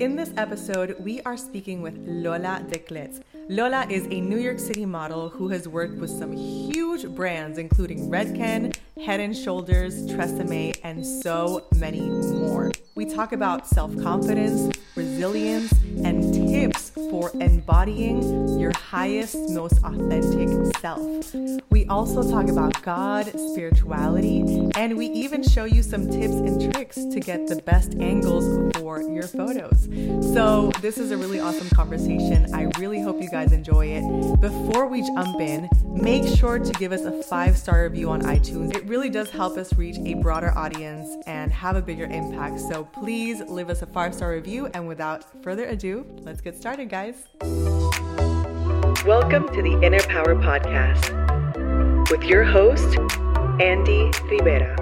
In this episode, we are speaking with Lola Declet. Lola is a New York City model who has worked with some huge brands, including Redken, Head and Shoulders, Tresemme, and so many more. We talk about self confidence, resilience, and tips for embodying your highest, most authentic self. We also talk about God, spirituality, and we even show you some tips and tricks to get the best angles for your photos. So, this is a really awesome conversation. I really hope you guys enjoy it. Before we jump in, make sure to give us a five star review on iTunes. It really does help us reach a broader audience and have a bigger impact. So, please leave us a five star review. And without further ado, let's get started, guys. Welcome to the Inner Power Podcast with your host, Andy Rivera.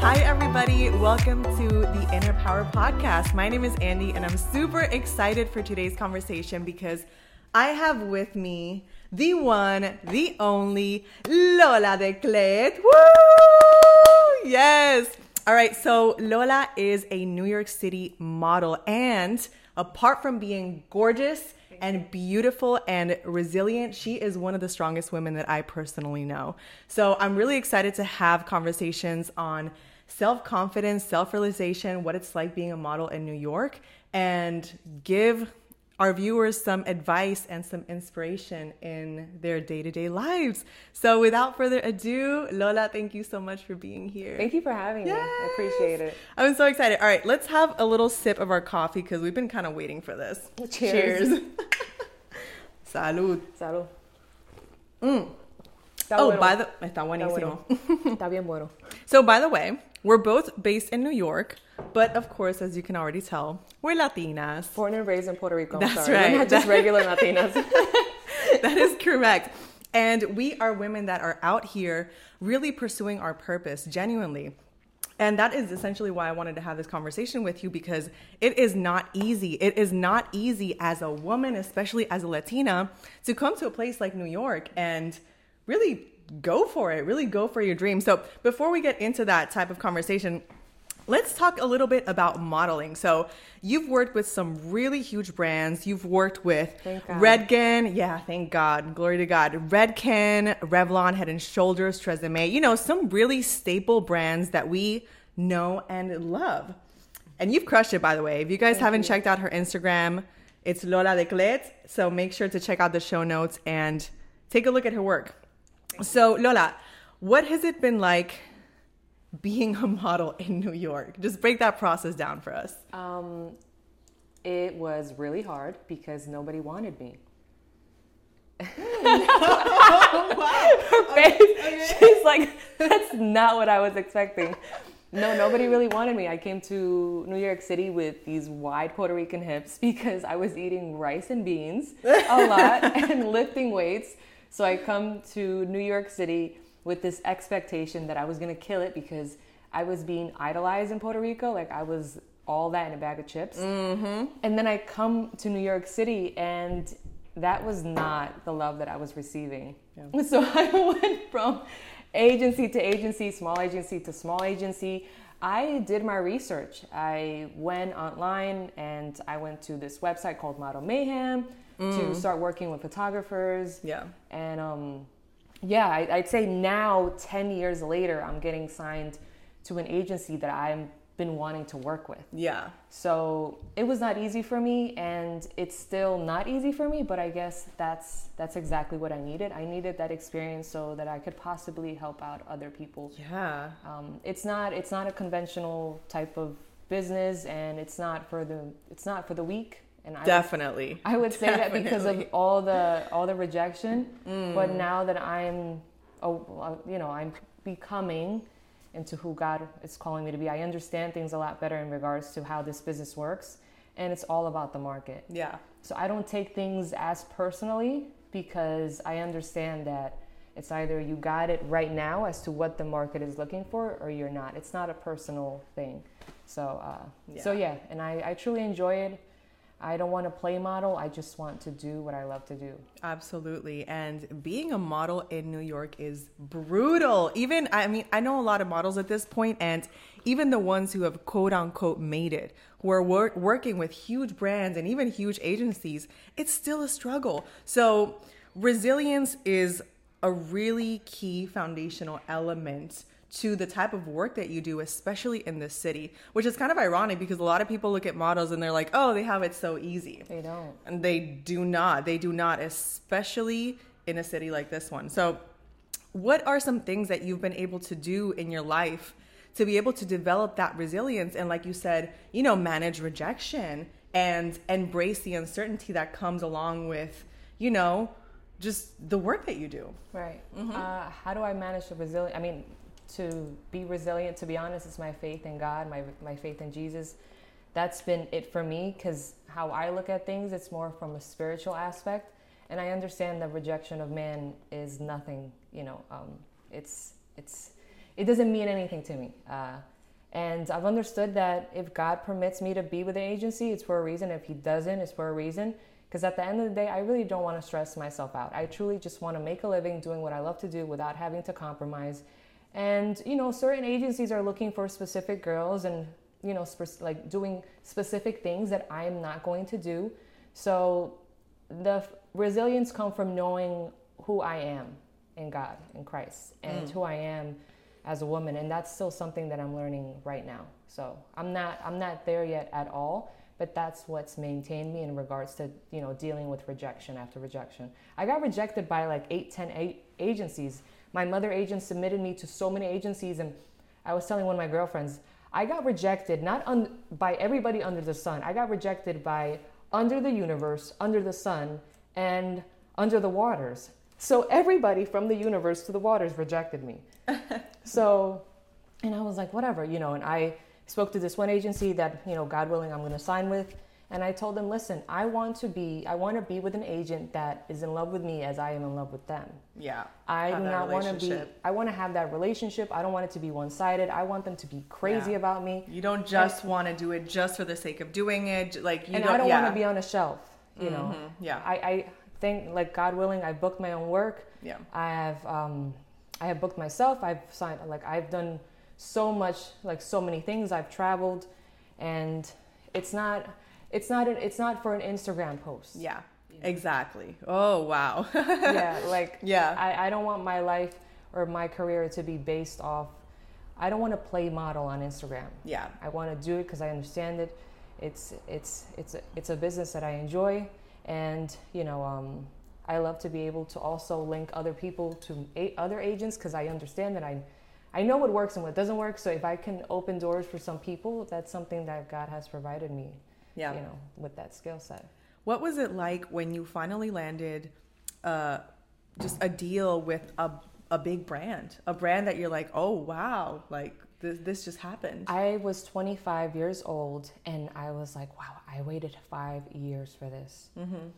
Hi, everybody. Welcome to the Inner Power Podcast. My name is Andy, and I'm super excited for today's conversation because I have with me the one, the only Lola Declet. Woo! Yes. All right, so Lola is a New York City model, and apart from being gorgeous and beautiful and resilient, she is one of the strongest women that I personally know. So I'm really excited to have conversations on self confidence, self realization, what it's like being a model in New York, and give our viewers some advice and some inspiration in their day to day lives. So, without further ado, Lola, thank you so much for being here. Thank you for having me. I appreciate it. I'm so excited. All right, let's have a little sip of our coffee because we've been kind of waiting for this. Cheers. Cheers. Salud. Salud. Mm. Está Oh, bueno. by the está buenísimo. Está bien bueno. So, by the way, we're both based in New York, but of course, as you can already tell, we're Latinas. Born and raised in Puerto Rico. I'm That's sorry. right. We're not just regular Latinas. that is correct. And we are women that are out here really pursuing our purpose genuinely. And that is essentially why I wanted to have this conversation with you because it is not easy. It is not easy as a woman, especially as a Latina, to come to a place like New York and really go for it, really go for your dream. So, before we get into that type of conversation, Let's talk a little bit about modeling. So, you've worked with some really huge brands. You've worked with Redken, yeah, thank God, glory to God. Redken, Revlon, Head and Shoulders, Tresemme, you know, some really staple brands that we know and love. And you've crushed it, by the way. If you guys haven't checked out her Instagram, it's Lola de Declet. So make sure to check out the show notes and take a look at her work. So, Lola, what has it been like being a model in New York? Just break that process down for us. um, it was really hard because nobody wanted me. Her face, she's like, that's not what I was expecting. No, nobody really wanted me. I came to New York City with these wide Puerto Rican hips because I was eating rice and beans a lot and lifting weights. So I come to New York City with this expectation that I was gonna kill it because I was being idolized in Puerto Rico. Like I was all that in a bag of chips. Mm-hmm. And then I come to New York City and that was not the love that I was receiving. So I went from agency to agency, small agency to small agency. I did my research. I went online and I went to this website called Model Mayhem to start working with photographers. Yeah. And um, yeah, I, I'd say now, 10 years later, I'm getting signed to an agency that I've been wanting to work with. Yeah. So it was not easy for me, and it's still not easy for me. But I guess that's that's exactly what I needed. I needed that experience so that I could possibly help out other people. Yeah. Um, it's not it's not a conventional type of business, and it's not for the it's not for the weak. And I Definitely. I would say that because of all the all the rejection. But now that I'm, oh, you know, I'm becoming into who God is calling me to be, I understand things a lot better in regards to how this business works, and it's all about the market. Yeah. So I don't take things as personally because I understand that it's either you got it right now as to what the market is looking for, or you're not. It's not a personal thing. So, uh, so Yeah. yeah, and I, I truly enjoy it. I don't want to play model. I just want to do what I love to do. Absolutely. And being a model in New York is brutal. Even, I mean, I know a lot of models at this point, and even the ones who have quote unquote made it, who are wor- working with huge brands and even huge agencies, it's still a struggle. So, resilience is a really key foundational element to the type of work that you do, especially in this city, which is kind of ironic because a lot of people look at models and they're like, oh, they have it so easy. They don't. And they do not. They do not, especially in a city like this one. So, what are some things that you've been able to do in your life to be able to develop that resilience and, like you said, you know, manage rejection and embrace the uncertainty that comes along with, you know, just the work that you do? Right. Mm-hmm. Uh, how do I manage the resilience? I mean, to be resilient, to be honest, is my faith in God, my, my faith in Jesus. That's been it for me because how I look at things, it's more from a spiritual aspect. And I understand the rejection of man is nothing, you know, um, it's, it's, it doesn't mean anything to me. Uh, and I've understood that if God permits me to be with an agency, it's for a reason. If He doesn't, it's for a reason. Because at the end of the day, I really don't want to stress myself out. I truly just want to make a living doing what I love to do without having to compromise and you know certain agencies are looking for specific girls and you know sp- like doing specific things that i'm not going to do. So the f- resilience come from knowing who i am in god in christ and mm. who i am as a woman. And that's still something that i'm learning right now. So i'm not i'm not there yet at all but that's what's maintained me in regards to you know dealing with rejection after rejection. I got rejected by like eight ten eight agencies my mother agent submitted me to so many agencies, and I was telling one of my girlfriends, I got rejected not un- by everybody under the sun. I got rejected by under the universe, under the sun, and under the waters. So everybody from the universe to the waters rejected me. so, and I was like, whatever, you know, and I spoke to this one agency that, you know, God willing, I'm going to sign with. And I told them, listen, I want to be, I want to be with an agent that is in love with me as I am in love with them. Yeah. I do not want to be, I want to have that relationship. I don't want it to be one sided. I want them to be crazy yeah. about me. You don't just want to do it just for the sake of doing it. Like, you and don't, I don't yeah. want to be on a shelf, you mm-hmm. know? Yeah. I, I think, like, God willing, I booked my own work. Yeah. I have, um, I have booked myself. I've signed, like, I've done so much, like, so many things. I've traveled and it's not, it's not an, it's not for an Instagram post. Yeah. Exactly. Oh wow. yeah, like yeah. I, I don't want my life or my career to be based off I don't want to play model on Instagram. Yeah. I want to do it because I understand it. It's it's it's a, it's a business that I enjoy, and you know um, I love to be able to also link other people to a- other agents because I understand that I I know what works and what doesn't work. So if I can open doors for some people, that's something that God has provided me yeah. you know, with that skill set. What was it like when you finally landed uh, just a deal with a, a big brand, a brand that you're like, oh, wow, like this, this just happened? I was 25 years old and I was like, wow, I waited five years for this. Mm-hmm.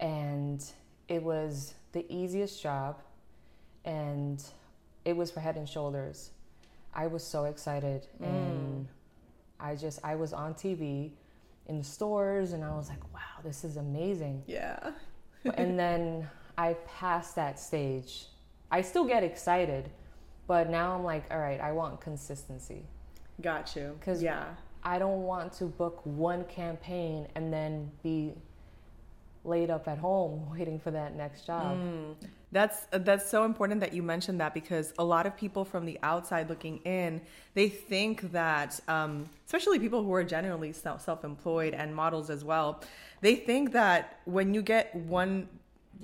And it was the easiest job and it was for head and shoulders. I was so excited mm. and I just I was on TV in the stores and I was like, wow, this is amazing. Yeah. and then I passed that stage. I still get excited, but now I'm like, all right, I want consistency. Got you. Because yeah. I don't want to book one campaign and then be laid up at home waiting for that next job. Mm. That's that's so important that you mentioned that because a lot of people from the outside looking in, they think that, um, especially people who are generally self-employed and models as well, they think that when you get one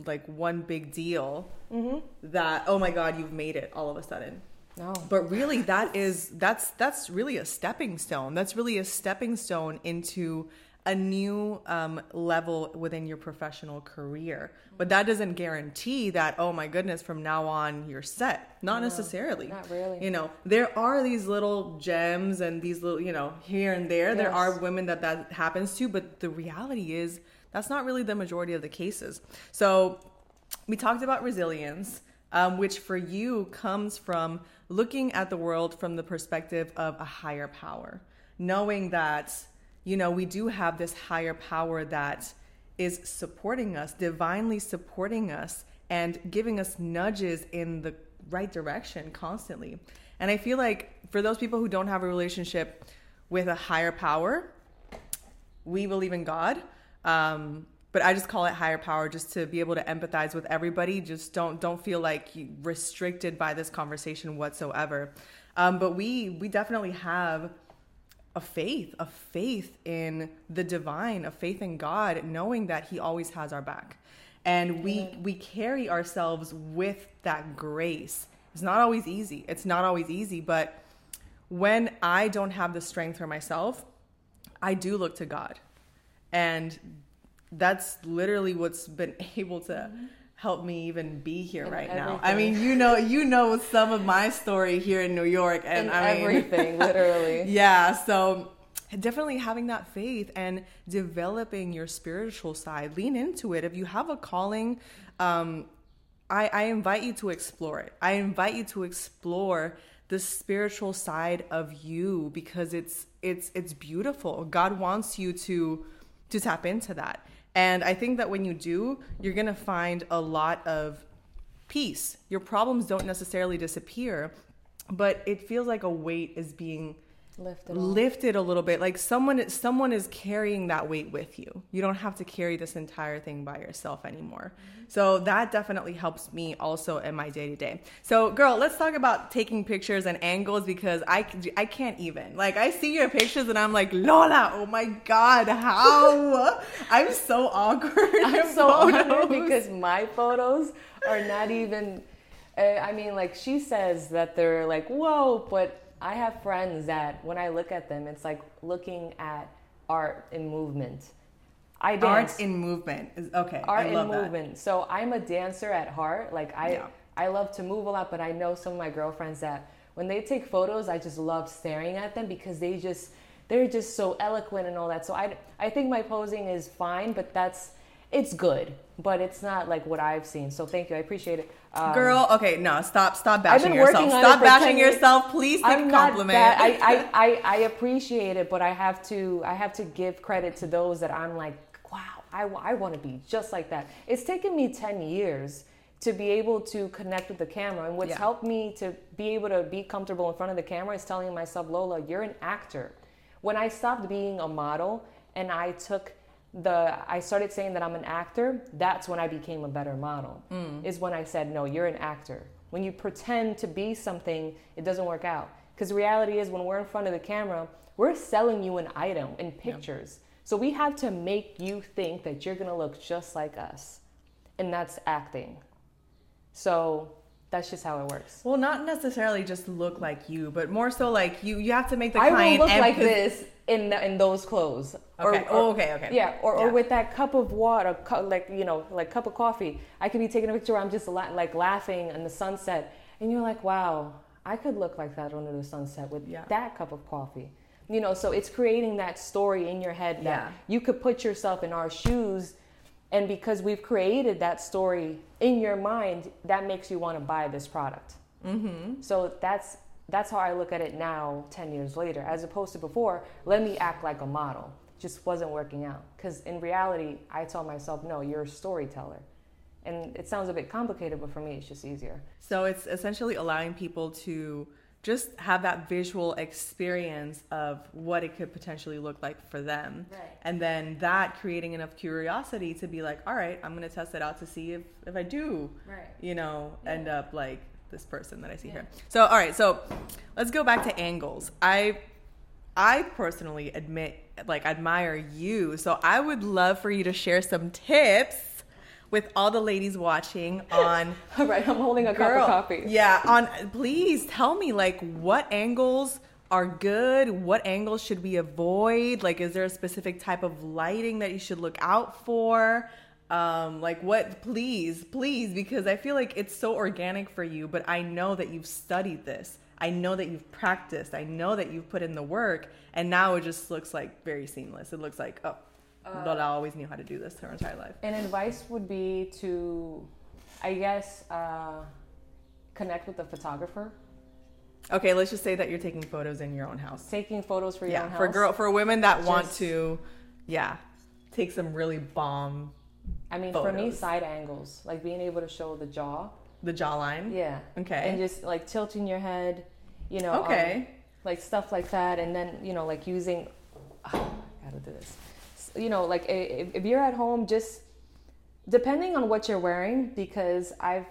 like one big deal, mm-hmm. that oh my god, you've made it all of a sudden. No. But really that is that's that's really a stepping stone. That's really a stepping stone into a new um, level within your professional career. But that doesn't guarantee that, oh my goodness, from now on you're set. Not no, necessarily. Not really. You know, there are these little gems and these little, you know, here and there. Yes. There are women that that happens to, but the reality is that's not really the majority of the cases. So we talked about resilience, um, which for you comes from looking at the world from the perspective of a higher power, knowing that you know, we do have this higher power that is supporting us, divinely supporting us, and giving us nudges in the right direction constantly. And I feel like for those people who don't have a relationship with a higher power, we believe in God. Um, but I just call it higher power just to be able to empathize with everybody. Just don't don't feel like restricted by this conversation whatsoever. Um, but we we definitely have a faith, a faith in the divine, a faith in God, knowing that He always has our back, and we we carry ourselves with that grace. It's not always easy. It's not always easy, but when I don't have the strength for myself, I do look to God, and that's literally what's been able to. Mm-hmm help me even be here and right everything. now. I mean, you know, you know some of my story here in New York, and, and I mean, everything, literally. Yeah, so definitely having that faith and developing your spiritual side. Lean into it. If you have a calling, um, I, I invite you to explore it. I invite you to explore the spiritual side of you because it's it's it's beautiful. God wants you to to tap into that. And I think that when you do, you're going to find a lot of peace. Your problems don't necessarily disappear, but it feels like a weight is being lifted, it a little bit. Like someone someone is carrying that weight with you. You don't have to carry this entire thing by yourself anymore. Mm-hmm. so that definitely helps me also in my day to day so girl let's talk about taking pictures and angles because i i can't even. Like i see your pictures and i'm like lola oh my god how? I'm so awkward i'm so awkward because my photos are not even eh, I mean, like she says that they're like, whoa, but I have friends that when I look at them, it's like looking at art in movement. I dance. Art in movement is okay. Art in movement. That. So I'm a dancer at heart. Like I, yeah. I love to move a lot, but I know some of my girlfriends that when they take photos, I just love staring at them because they just they're just so eloquent and all that. So I, I think my posing is fine, but that's it's good, but it's not like what I've seen. So thank you, I appreciate it. Um, Girl, okay, no, stop, stop bashing yourself. Stop bashing yourself. Please take I'm a compliment. I, I, I, I appreciate it, but I have to, I have to give credit to those that I'm like, wow, I, I want to be just like that. It's taken me ten years to be able to connect with the camera, and what's yeah. helped me to be able to be comfortable in front of the camera is telling myself, Lola, you're an actor. When I stopped being a model and I took the I started saying that I'm an actor, that's when I became a better model. Mm. Is when I said, "No, you're an actor." When you pretend to be something, it doesn't work out. Because reality is when we're in front of the camera, we're selling you an item in pictures. Yeah. So we have to make you think that you're going to look just like us. And that's acting. So that's just how it works. Well, not necessarily just look like you, but more so like you. You have to make the I client. I will look like this in the, in those clothes. Okay. Or, oh, okay. Okay. Yeah. Or, yeah. or with that cup of water, like you know, like cup of coffee. I could be taking a picture. Where I'm just la- like laughing in the sunset, and you're like, wow, I could look like that under the sunset with yeah. that cup of coffee. You know, so it's creating that story in your head that yeah. you could put yourself in our shoes and because we've created that story in your mind, that makes you want to buy this product. Mm-hmm. So that's that's how I look at it now, ten years later, as opposed to before. Let me act like a model. Just wasn't working out because in reality, I told myself, no, you're a storyteller. And it sounds a bit complicated, but for me, it's just easier. So it's essentially allowing people to just have that visual experience of what it could potentially look like for them. Right. And then that creating enough curiosity to be like, all right, I'm going to test it out to see if, if I do, right. you know, yeah. end up like this person that I see yeah. here. So, all right, so let's go back to angles. I, I personally admit, like, admire you. So I would love for you to share some tips with all the ladies watching on all right i'm holding a girl, cup of coffee yeah on please tell me like what angles are good what angles should we avoid like is there a specific type of lighting that you should look out for um like what please please because i feel like it's so organic for you but i know that you've studied this i know that you've practiced i know that you've put in the work and now it just looks like very seamless it looks like oh uh, Lola always knew how to do this her entire life. And advice would be to, I guess, uh, connect with the photographer. Okay, let's just say that you're taking photos in your own house. Taking photos for your yeah, own house. for girl for women that want to, yeah, take some really bomb I mean, for me, side angles, like being able to show the jaw. the jawline. Yeah. Okay. And just like tilting your head, you know. um, Okay. like stuff like that, and then you know, like using. Oh, I gotta do this. You know, like if, if you're at home, just depending on what you're wearing, because I've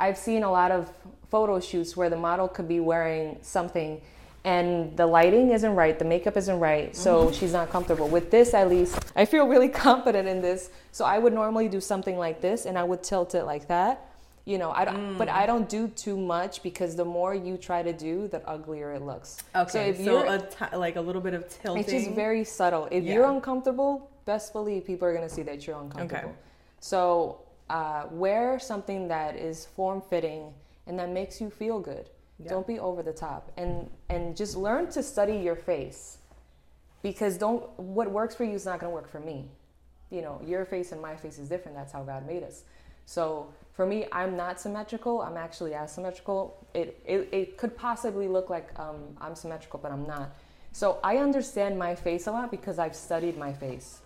I've seen a lot of photo shoots where the model could be wearing something and the lighting isn't right, the makeup isn't right, so she's not comfortable. With this, at least, I feel really confident in this. So I would normally do something like this and I would tilt it like that. You know, I don't, but I don't do too much because the more you try to do, the uglier it looks. Okay. So if So, you're, a ti- like a little bit of tilting. it's just very subtle. If Yeah. you're uncomfortable, best believe people are gonna see that you're uncomfortable. Okay. So uh, wear something that is form fitting and that makes you feel good. Yeah. Don't be over the top, and and just learn to study your face, because don't what works for you is not gonna work for me. You know, your face and my face is different. That's how God made us. So for me, I'm not symmetrical. I'm actually asymmetrical. It it, it could possibly look like um, I'm symmetrical, but I'm not. So I understand my face a lot because I've studied my face.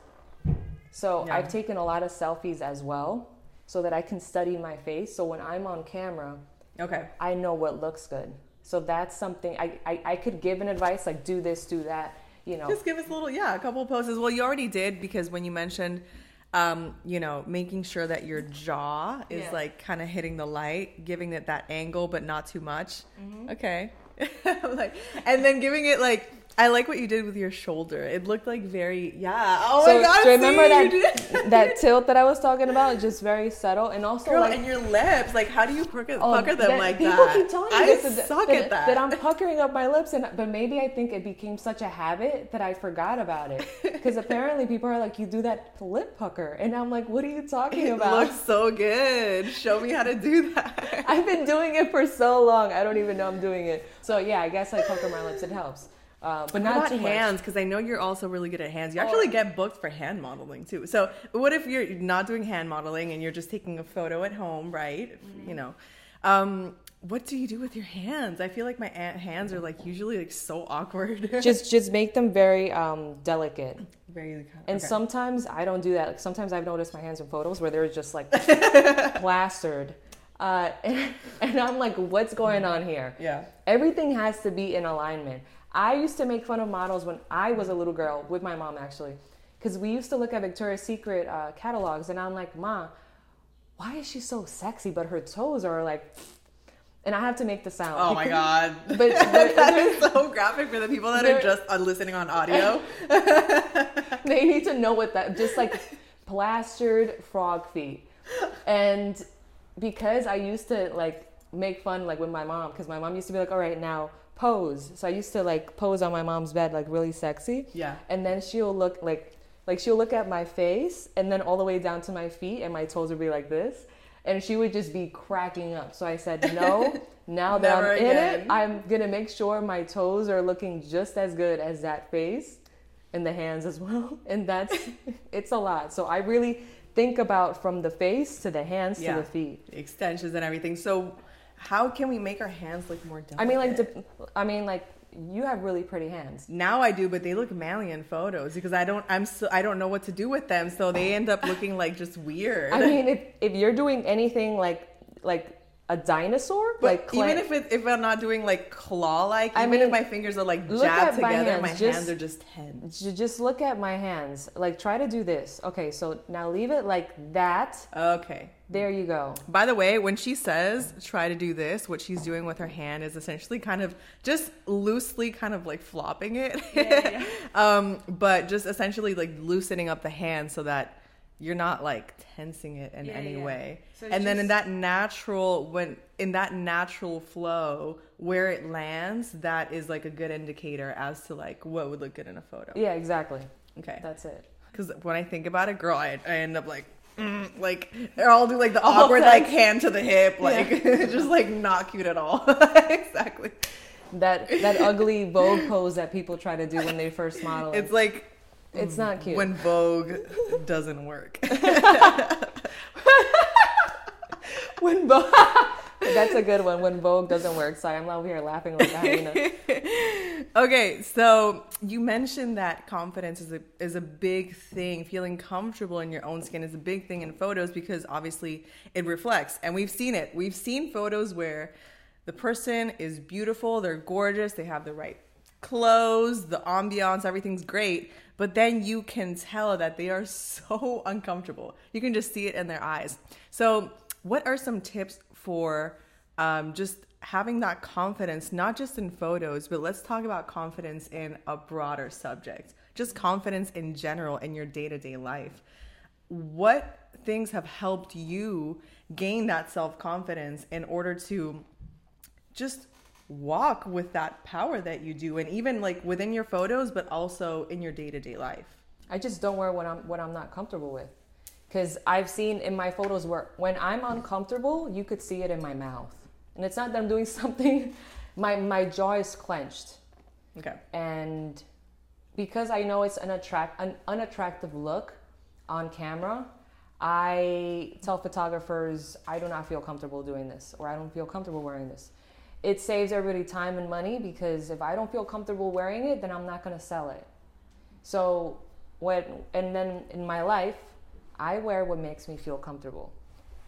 So Yeah. I've taken a lot of selfies as well, so that I can study my face. So when I'm on camera, Okay. I know what looks good. So that's something I, I, I could give an advice like do this, do that. You know, Just give us a little, yeah, a couple of poses. Well, you already did because when you mentioned, um, you know, making sure that your jaw is Yeah. like kind of hitting the light, giving it that angle, but not too much. Mm-hmm. Okay. like, and then giving it like, I like what you did with your shoulder. It looked like very, yeah. Oh so, my god! so remember see, that that tilt that I was talking about? Just very subtle and also Girl, like and your lips, like, how do you pucker, Oh, pucker them that- like people that? keep telling me I this, suck that, at that. that I'm puckering up my lips, and but maybe I think it became such a habit that I forgot about it. Because apparently people are like, "You do that lip pucker," and I'm like, "What are you talking about? it about?" looks so good. Show me how to do that. I've been doing it for so long, I don't even know I'm doing it. So yeah, I guess I pucker my lips. It helps, uh, but not about hands? Because I know you're also really good at hands. You Oh. actually get booked for hand modeling too. So what if you're not doing hand modeling and you're just taking a photo at home, right? Mm-hmm. You know, um, what do you do with your hands? I feel like my hands are like usually like so awkward. Just just make them very um, delicate. very. And sometimes I don't do that. Like sometimes I've noticed my hands in photos where they're just like plastered. Uh, and, and I'm like, what's going on here? yeah. Everything has to be in alignment. I used to make fun of models when I was a little girl with my mom, actually, because we used to look at Victoria's Secret uh, catalogs, and I'm like, Ma, why is she so sexy, but her toes are like, and I have to make the sound. Oh my god. But there- that is so graphic for the people that are just uh, listening on audio. they need to know what that just like plastered frog feet and because i used to like make fun like with my mom because my mom used to be like all right now pose. So i used to like pose on my mom's bed like really sexy. Yeah. and then she'll look like like she'll look at my face and then all the way down to my feet and my toes would be like this. And she would just be cracking up. So i said no now that i'm in it i'm gonna make sure my toes are looking just as good as that face and the hands as well. And that's it's a lot. So i really think about from the face to the hands Yeah. to the feet. Extensions and everything. So how can we make our hands look more delicate? i mean like dep- i mean like you have really pretty hands Now I do, but they look manly in photos because I don't. I'm so I don't know what to do with them, so they end up looking like just weird. i mean if, if you're doing anything like like a dinosaur but like clay- even if it, if I'm not doing like claw like, even mean, if my fingers are like jabbed my together, hands, my just- hands are just tense. Just look at my hands like try to do this okay so now leave it like that Okay. There you go By the way, when she says try to do this, what she's doing with her hand is essentially kind of just loosely kind of like flopping it. um, but just essentially like loosening up the hand so that you're not like tensing it in Yeah, any yeah. way. So and then in that natural when in that natural flow where it lands, that is like a good indicator as to like what would look good in a photo. yeah exactly Okay. that's it Because when I think about it, girl, I, I end up like, mm, like, or I'll do like the awkward, like hand to the hip, like, just like not cute at all. exactly. that that ugly vogue pose that people try to do when they first model It's like it's not cute when Vogue doesn't work. when Vogue That's a good one when Vogue doesn't work. So I'm over here laughing like that. okay, so you mentioned that confidence is a is a big thing. Feeling comfortable in your own skin is a big thing in photos because obviously it reflects, and we've seen it. We've seen photos where the person is beautiful, they're gorgeous, they have the right clothes, the ambiance, everything's great, but then you can tell that they are so uncomfortable. You can just see it in their eyes. So, what are some tips for um, just having that confidence, not just in photos, but let's talk about confidence in a broader subject, just confidence in general in your day to day life? What things have helped you gain that self confidence in order to just walk with that power that you do and even like within your photos but also in your day-to-day life? I just don't wear what i'm what i'm not comfortable with because i've seen in my photos where when i'm uncomfortable you could see it in my mouth. And it's not that i'm doing something my my jaw is clenched. Okay. And because i know it's an attract an unattractive look on camera i tell photographers i do not feel comfortable doing this or i don't feel comfortable wearing this. It saves everybody time and money because if I don't feel comfortable wearing it, then I'm not going to sell it. So when and then in my life, I wear what makes me feel comfortable.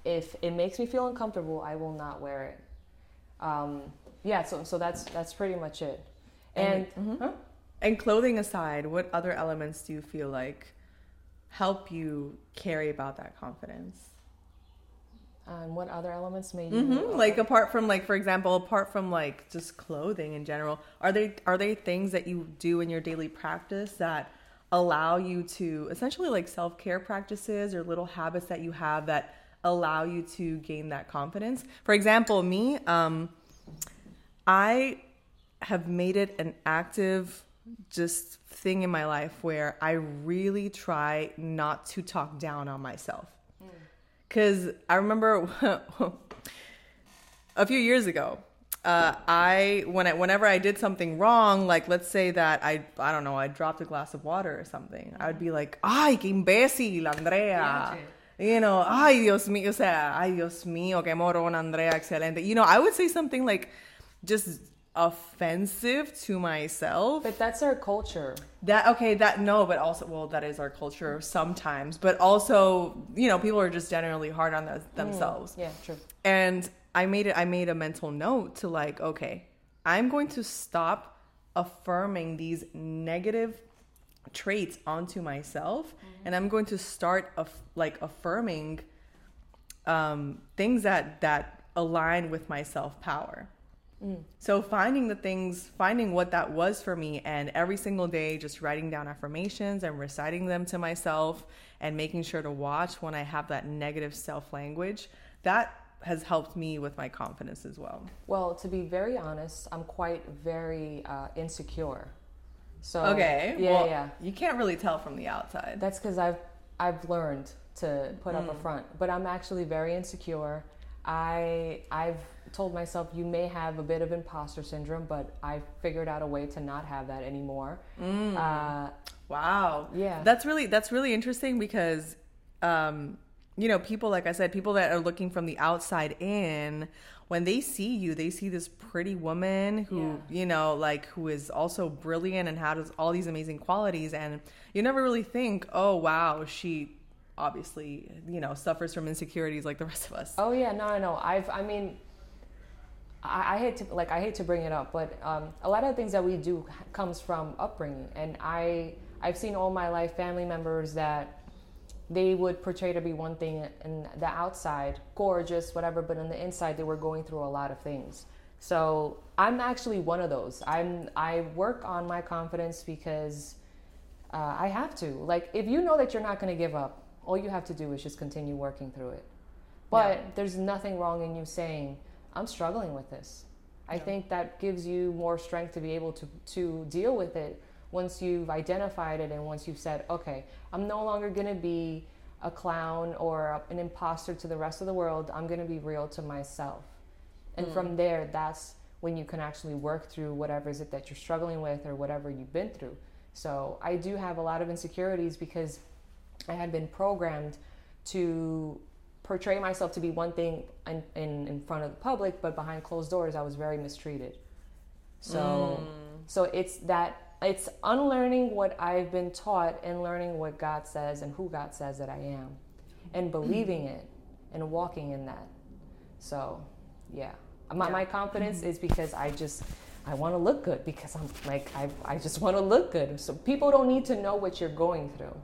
If it makes me feel uncomfortable, I will not wear it. Um, yeah, so so that's that's pretty much it. And and, mm-hmm. huh? and clothing aside, what other elements do you feel like help you carry about that confidence? and what other elements may you mm-hmm. like apart from like for example apart from like just clothing in general are they are they things that you do in your daily practice that allow you to essentially like self-care practices or little habits that you have that allow you to gain that confidence. For example me um i have made it an active just thing in my life where i really try not to talk down on myself. Because I remember a few years ago, uh, I when I whenever I did something wrong, like let's say that I I don't know I dropped a glass of water or something, I would be like, ay, qué imbécil, Andrea. You know, ay, Dios mío, o sea, ay, Dios mío, qué morón, Andrea, excelente. You know, I would say something like just offensive to myself. But that's our culture. That okay, that no, but also well, that is our culture sometimes. But also, you know, people are just generally hard on the, themselves. Mm, yeah, true. And I made it. I made a mental note to like, okay, I'm going to stop affirming these negative traits onto myself, mm-hmm. and I'm going to start af- like affirming um, things that that align with my self power. Mm. So finding the things, finding what that was for me, and every single day just writing down affirmations and reciting them to myself and making sure to watch when I have that negative self language, that has helped me with my confidence as well. Well, to be very honest, I'm quite very uh, insecure. So okay, yeah, well, yeah. You can't really tell from the outside. That's because I've I've learned to put mm. up a mm. front, but I'm actually very insecure. I I've told myself you may have a bit of imposter syndrome, but I figured out a way to not have that anymore. Mm. Uh, wow. Yeah. That's really that's really interesting because um, you know, people like I said, people that are looking from the outside in, when they see you, they see this pretty woman who, yeah. you know, like who is also brilliant and has all these amazing qualities and you never really think, "Oh, wow, she obviously, you know, suffers from insecurities like the rest of us." Oh yeah, no, no. I've I mean, I, I, hate to like I hate to bring it up, but um, a lot of things that we do comes from upbringing, and I I've seen all my life family members that they would portray to be one thing in the outside, gorgeous, whatever, but on the inside they were going through a lot of things. So I'm actually one of those. I'm I work on my confidence because uh, I have to. Like if you know that you're not going to give up, all you have to do is just continue working through it. But yeah. there's nothing wrong in you saying I'm struggling with this. I yeah. think that gives you more strength to be able to, to deal with it once you've identified it and once you've said, okay, I'm no longer going to be a clown or an imposter to the rest of the world. I'm going to be real to myself. And mm. from there, that's when you can actually work through whatever is it that you're struggling with or whatever you've been through. So I do have a lot of insecurities because I had been programmed to portray myself to be one thing in, in, in front of the public, but behind closed doors, I was very mistreated. So, so it's that it's unlearning what I've been taught and learning what God says and who God says that I am, and mm. believing it and walking in that. So, yeah, my, Yeah. my confidence is because I just I want to look good because I'm like I I just want to look good. So people don't need to know what you're going through.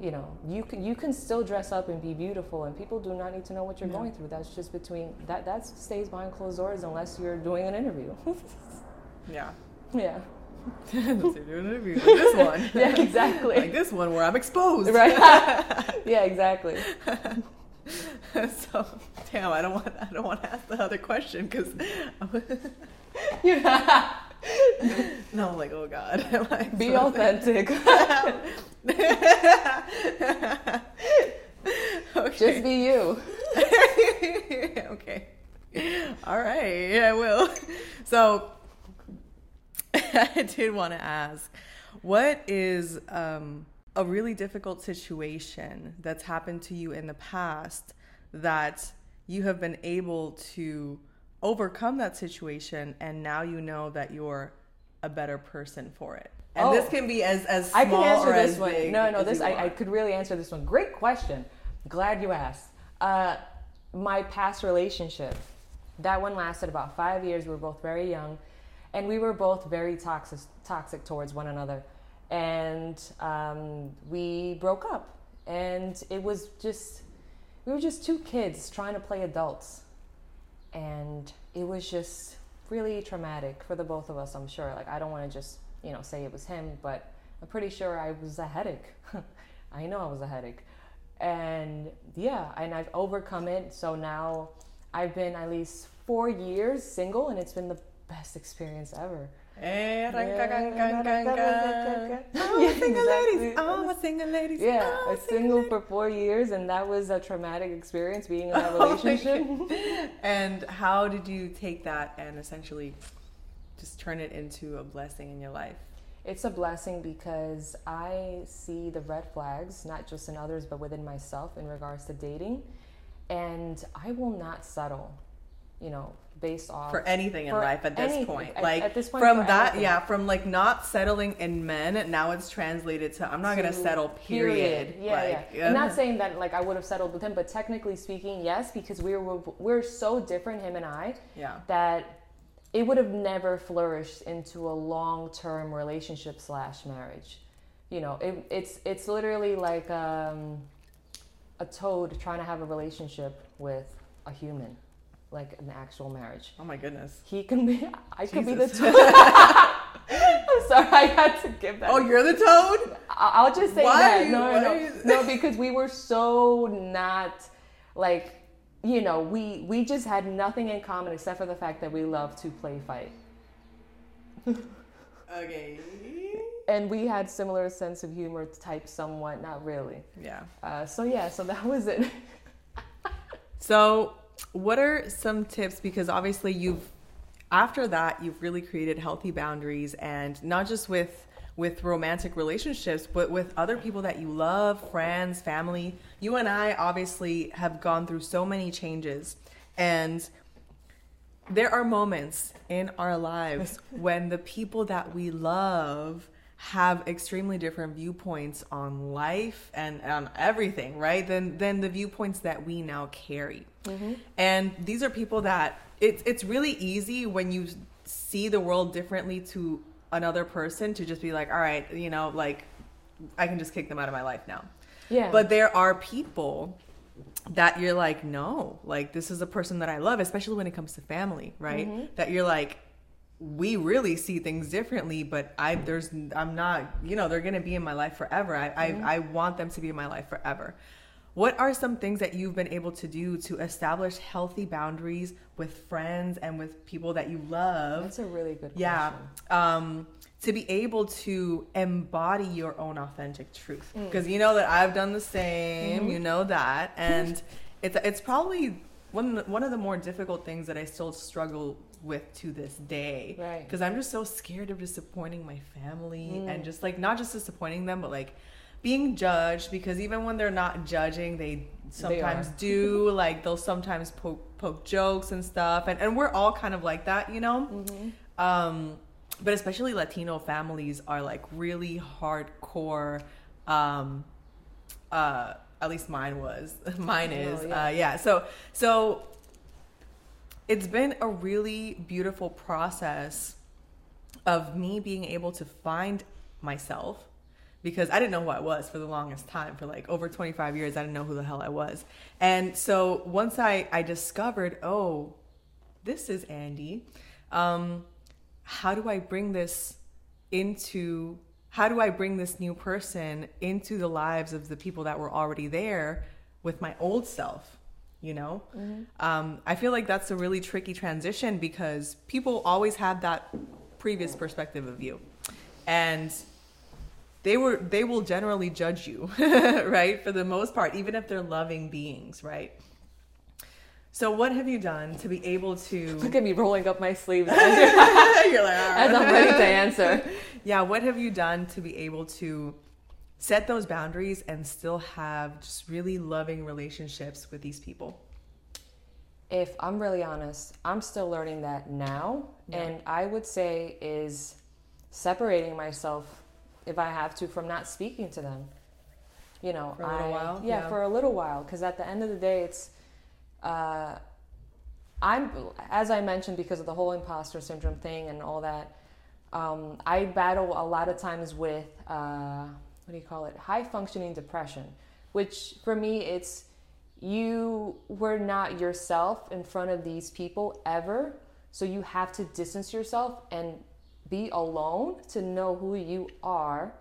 You know, you can you can still dress up and be beautiful, and people do not need to know what you're Yeah. going through. That's just between that that stays behind closed doors unless you're doing an interview. Yeah. yeah. You're doing an interview like this one. Yeah, exactly. like this one where I'm exposed. Right. yeah, exactly. so damn, I don't want I don't want to ask the other question because Yeah. no, I'm like oh god, like, Be so- authentic. okay. Just be you. okay. All right, I will. So, I did want to ask, what is um, a really difficult situation that's happened to you in the past that you have been able to overcome that situation, and now you know that you're a better person for it? And Oh. this can be as as small I can answer or this one. No, no, this I, I could really answer this one. Great question. Glad you asked. Uh, my past relationship, that one lasted about five years. We were both very young, and we were both very toxic, toxic towards one another, and um, we broke up. And it was just, we were just two kids trying to play adults, and it was just really traumatic for the both of us. I'm sure. Like I don't want to just you know say it was him, but I'm pretty sure I was a headache. I know I was a headache. And yeah, and I've overcome it. So now I've been at least four years single, and it's been the best experience ever. Eh, Yeah, ganka. ganka. Oh, single exactly. ladies. Oh, single ladies. Yeah, oh, I was single for four years, and that was a traumatic experience being in that relationship. And how did you take that and essentially just turn it into a blessing in your life? It's a blessing because I see the red flags, not just in others, but within myself in regards to dating. And I will not settle, you know, based off. For anything in For life at this anything. point. At- like at this point, from that, anything. yeah, from like not settling in men, now it's translated to I'm not gonna settle, period. Yeah, like, yeah. I'm not saying that like I would have settled with him, but technically speaking, yes, because we're we're so different, him and I, Yeah. that it would have never flourished into a long-term relationship slash marriage. You know, it, it's it's literally like um, a toad trying to have a relationship with a human, like an actual marriage. Oh my goodness. He can be. I could be the toad. I'm sorry, I had to give that. Oh, you're the toad? I'll just say Why that. no, no, why no, no, because we were so not like, you know, we we just had nothing in common except for the fact that we love to play fight, Okay. and we had similar sense of humor, type somewhat, not really. Yeah. Uh, so yeah, so that was it. So, what are some tips? Because obviously, you've after that you've really created healthy boundaries, and not just with with romantic relationships, but with other people that you love, friends, family. You and I obviously have gone through so many changes, and there are moments in our lives when the people that we love have extremely different viewpoints on life and on everything, right? Than than the viewpoints that we now carry. Mm-hmm. And these are people that it's it's really easy when you see the world differently to another person to just be like, all right, you know, like I can just kick them out of my life now. Yeah. But there are people that you're like, no, like this is a person that I love, especially when it comes to family, right? Mm-hmm. That you're like, we really see things differently, but I there's I'm not, you know, they're gonna be in my life forever. I I, mm-hmm. I want them to be in my life forever. What are some things that you've been able to do to establish healthy boundaries with friends and with people that you love? That's a really good yeah question. um to be able to embody your own authentic truth mm. because you know that i've done the same mm-hmm. you know that and it's it's probably one one of the more difficult things that i still struggle with to this day Right. because i'm just so scared of disappointing my family and just like not just disappointing them but like being judged because even when they're not judging, they sometimes do like they'll sometimes poke, poke jokes and stuff and, and we're all kind of like that you know mm-hmm. um, but especially latino families are like really hardcore um, uh, at least mine was mine is oh, yeah. Uh, yeah so so it's been a really beautiful process of me being able to find myself because I didn't know who I was for the longest time. For like over 25 years, I didn't know who the hell I was. And so once I, I discovered, oh, this is Andy, um, how do I bring this into, how do I bring this new person into the lives of the people that were already there with my old self? You know, mm-hmm. um, I feel like that's a really tricky transition because people always have that previous perspective of you. And they were they will generally judge you right for the most part even if they're loving beings right so what have you done to be able to look at me rolling up my sleeves you're like, as i'm ready to answer yeah what have you done to be able to set those boundaries and still have just really loving relationships with these people if i'm really honest i'm still learning that now yeah. and i would say is separating myself if I have to, from not speaking to them. You know, for a little I, while. Yeah, yeah, for a little while, because at the end of the day, it's. Uh, I'm, as I mentioned, because of the whole imposter syndrome thing and all that. Um, I battle a lot of times with uh, what do you call it? High functioning depression, which for me, it's you were not yourself in front of these people ever. So you have to distance yourself and be alone to know who you are,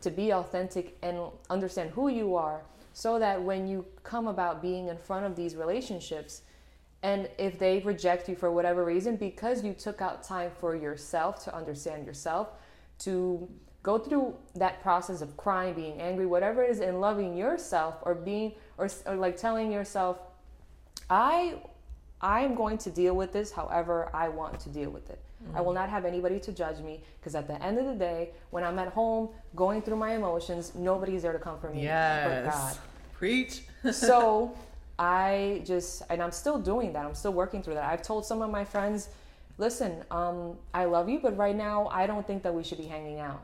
to be authentic and understand who you are, so that when you come about being in front of these relationships, and if they reject you for whatever reason, because you took out time for yourself to understand yourself, to go through that process of crying, being angry, whatever it is, and loving yourself, or being, or, or like telling yourself, I, I am going to deal with this however I want to deal with it. Mm-hmm. I will not have anybody to judge me because at the end of the day, when I'm at home going through my emotions, nobody's there to comfort me yes. but God. Preach. so I just, and I'm still doing that. I'm still working through that. I've told some of my friends, listen, um, I love you, but right now I don't think that we should be hanging out.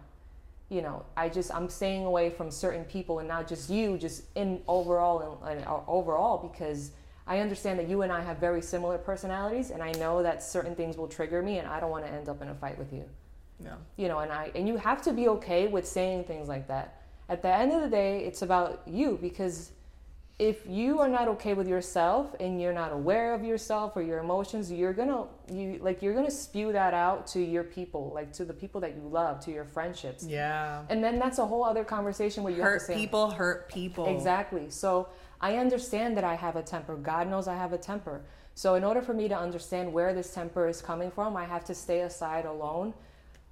You know, I just I'm staying away from certain people and not just you, just in overall and, uh, overall because I understand that you and I have very similar personalities, and I know that certain things will trigger me, and I don't want to end up in a fight with you. Yeah. You know, and I and you have to be okay with saying things like that. At the end of the day, it's about you because if you are not okay with yourself and you're not aware of yourself or your emotions, you're gonna you like you're gonna spew that out to your people, like to the people that you love, to your friendships. Yeah. And then that's a whole other conversation where you hurt have to say people hurt people. Exactly. So I understand that I have a temper. God knows I have a temper. So, in order for me to understand where this temper is coming from, I have to stay aside alone,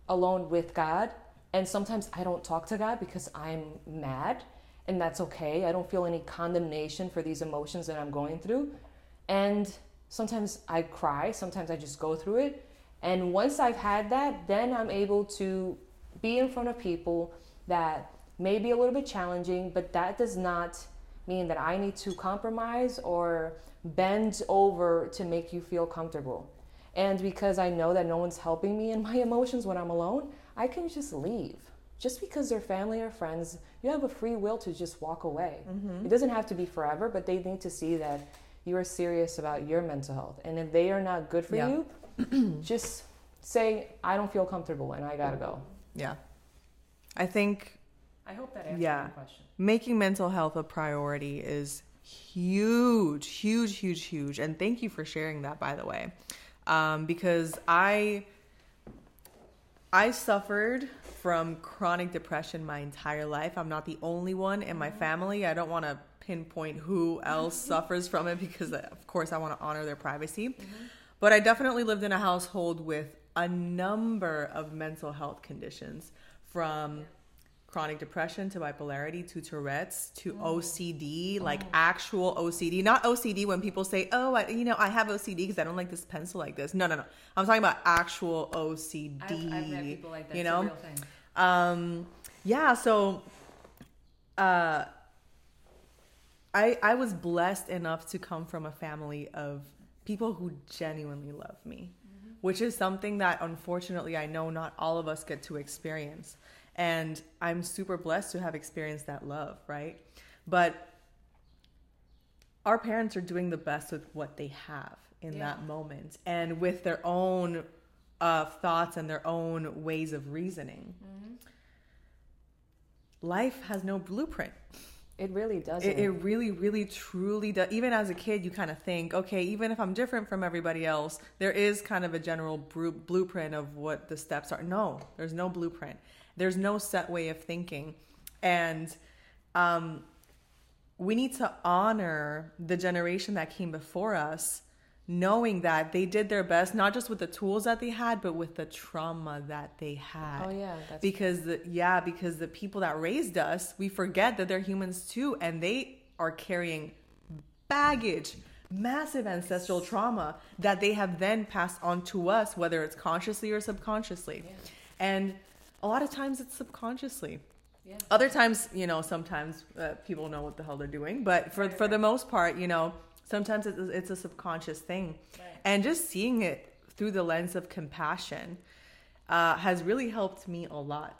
alone with God. And sometimes I don't talk to God because I'm mad, and that's okay. I don't feel any condemnation for these emotions that I'm going through. And sometimes I cry, sometimes I just go through it. And once I've had that, then I'm able to be in front of people that may be a little bit challenging, but that does not mean that I need to compromise or bend over to make you feel comfortable. And because I know that no one's helping me in my emotions when I'm alone, I can just leave. Just because they're family or friends, you have a free will to just walk away. Mm-hmm. It doesn't have to be forever, but they need to see that you are serious about your mental health. And if they are not good for yeah. you, just say, I don't feel comfortable and I gotta go. Yeah. I think. I hope that answers yeah. your question making mental health a priority is huge, huge, huge, huge. And thank you for sharing that, by the way, um, because I I suffered from chronic depression my entire life. I'm not the only one in my family. I don't want to pinpoint who else suffers from it because, of course, I want to honor their privacy. Mm-hmm. But I definitely lived in a household with a number of mental health conditions from chronic depression to bipolarity to Tourette's to oh. OCD, like oh. actual OCD, not OCD when people say, "Oh, I, you know, I have OCD because I don't like this pencil like this." No, no, no. I'm talking about actual OCD. I've, I've met people like that. You know, um, yeah. So uh, I I was blessed enough to come from a family of people who genuinely love me, mm-hmm. which is something that unfortunately I know not all of us get to experience. And I'm super blessed to have experienced that love, right? But our parents are doing the best with what they have in yeah. that moment and with their own uh, thoughts and their own ways of reasoning. Mm-hmm. Life has no blueprint. It really does. It, it, really, really, truly does. Even as a kid, you kind of think, okay, even if I'm different from everybody else, there is kind of a general blueprint of what the steps are. No, there's no blueprint. There's no set way of thinking. And um, we need to honor the generation that came before us knowing that they did their best not just with the tools that they had but with the trauma that they had oh yeah because the, yeah because the people that raised us we forget that they're humans too and they are carrying baggage massive ancestral trauma that they have then passed on to us whether it's consciously or subconsciously yeah. and a lot of times it's subconsciously yeah. Other times, you know, sometimes uh, people know what the hell they're doing, but for right, for right. the most part, you know, sometimes it's, it's a subconscious thing, right. and just seeing it through the lens of compassion uh, has really helped me a lot.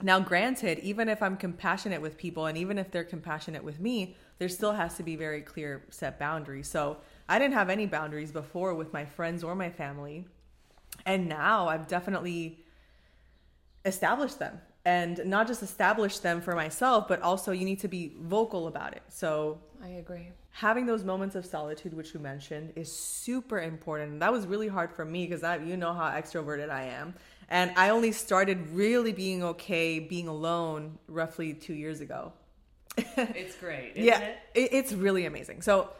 Now, granted, even if I'm compassionate with people, and even if they're compassionate with me, there still has to be very clear set boundaries. So I didn't have any boundaries before with my friends or my family, and now I've definitely established them and not just establish them for myself, but also you need to be vocal about it. So I agree. Having those moments of solitude, which you mentioned, is super important. That was really hard for me because you know how extroverted I am. And I only started really being okay being alone roughly two years ago. it's great. yeah, it? It, it's really amazing. So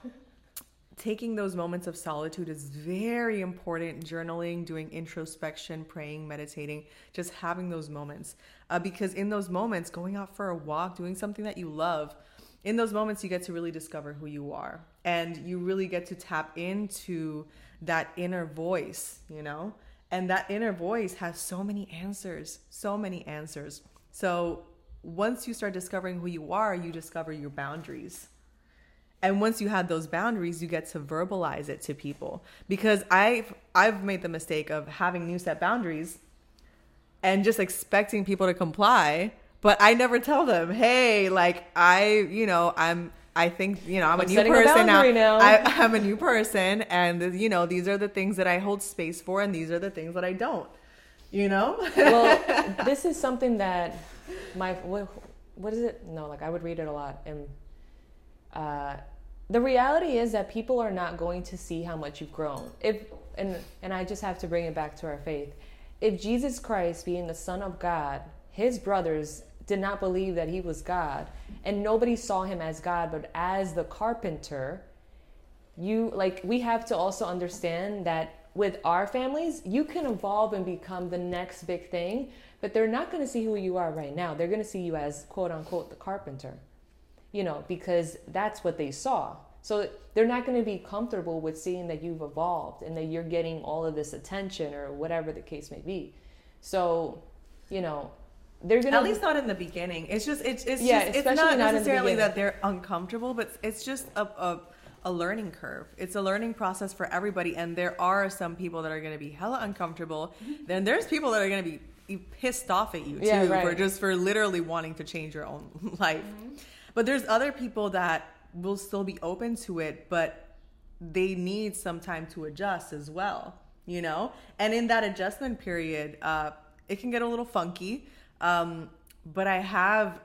taking those moments of solitude is very important. Journaling, doing introspection, praying, meditating, just having those moments. Uh, because in those moments, going out for a walk, doing something that you love, in those moments, you get to really discover who you are. And you really get to tap into that inner voice, you know? And that inner voice has so many answers, so many answers. So once you start discovering who you are, you discover your boundaries and once you have those boundaries you get to verbalize it to people because i've i've made the mistake of having new set boundaries and just expecting people to comply but i never tell them hey like i you know i'm I think you know I'm, I'm a new person now. now. I, am a new person, and you know these are the things that I hold space for, and these are the things that I don't. You know. well, this is something that my what, what is it? No, like I would read it a lot, and uh, the reality is that people are not going to see how much you've grown. If and and I just have to bring it back to our faith. If Jesus Christ, being the Son of God, his brothers did not believe that he was God, and nobody saw him as God, but as the carpenter, you like we have to also understand that with our families, you can evolve and become the next big thing, but they're not going to see who you are right now. They're going to see you as quote unquote the carpenter you know, because that's what they saw. So they're not going to be comfortable with seeing that you've evolved and that you're getting all of this attention or whatever the case may be. So, you know, they're gonna at least not in the beginning. It's just it's it's yeah, just, it's not, not necessarily that they're uncomfortable, but it's just a, a a learning curve. It's a learning process for everybody, and there are some people that are going to be hella uncomfortable. then there's people that are going to be pissed off at you too yeah, right. for just for literally wanting to change your own life. Mm-hmm. But there's other people that will still be open to it, but they need some time to adjust as well, you know? And in that adjustment period, uh, it can get a little funky. Um, but I have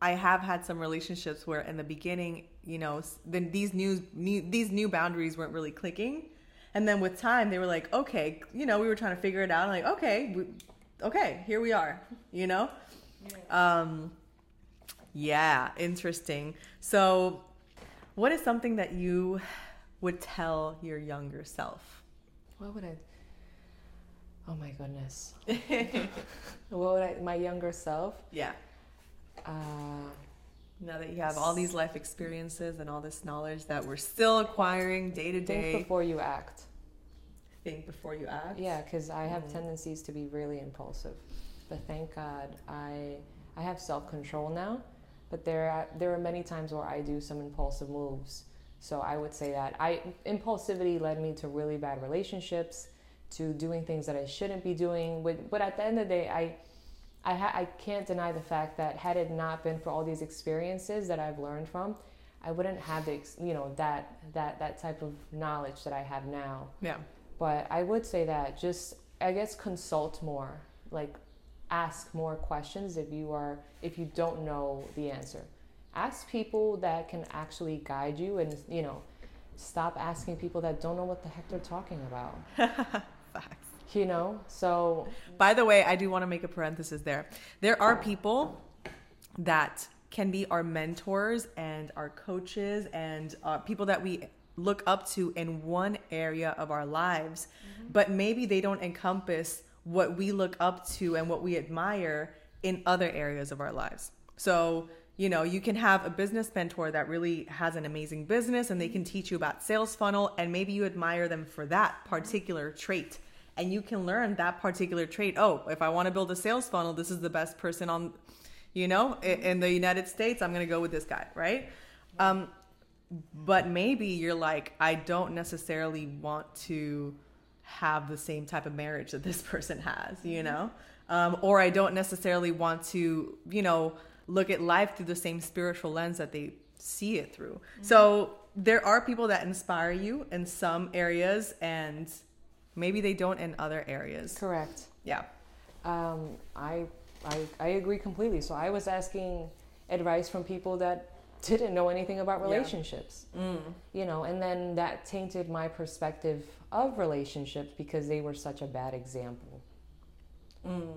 I have had some relationships where in the beginning, you know, then these new, new these new boundaries weren't really clicking. And then with time, they were like, okay, you know, we were trying to figure it out. like, okay, we, okay, here we are, you know? Yeah. Um, yeah, interesting. So, what is something that you would tell your younger self? What would I? Oh my goodness. what would I? My younger self? Yeah. Uh, now that you have all these life experiences and all this knowledge that we're still acquiring day to day. Think before you act. Think before you act. Yeah, because I have mm. tendencies to be really impulsive, but thank God I I have self control now but there are, there are many times where I do some impulsive moves. So I would say that I impulsivity led me to really bad relationships, to doing things that I shouldn't be doing. But, but at the end of the day, I I, ha- I can't deny the fact that had it not been for all these experiences that I've learned from, I wouldn't have the ex- you know that that that type of knowledge that I have now. Yeah. But I would say that just I guess consult more, like ask more questions if you are if you don't know the answer. Ask people that can actually guide you and you know stop asking people that don't know what the heck they're talking about. Facts. You know? So By the way, I do want to make a parenthesis there. There are people that can be our mentors and our coaches and uh, people that we look up to in one area of our lives, but maybe they don't encompass what we look up to and what we admire in other areas of our lives. So, you know, you can have a business mentor that really has an amazing business and they can teach you about sales funnel and maybe you admire them for that particular trait and you can learn that particular trait. Oh, if I want to build a sales funnel, this is the best person on, you know, in the United States. I'm going to go with this guy, right? Um, but maybe you're like, I don't necessarily want to have the same type of marriage that this person has, you know, um, or I don't necessarily want to, you know, look at life through the same spiritual lens that they see it through. So there are people that inspire you in some areas and maybe they don't in other areas. correct. Yeah. Um, I, I I agree completely. So I was asking advice from people that didn't know anything about Yeah. relationships. You know, and then that tainted my perspective of relationships because they were such a bad example.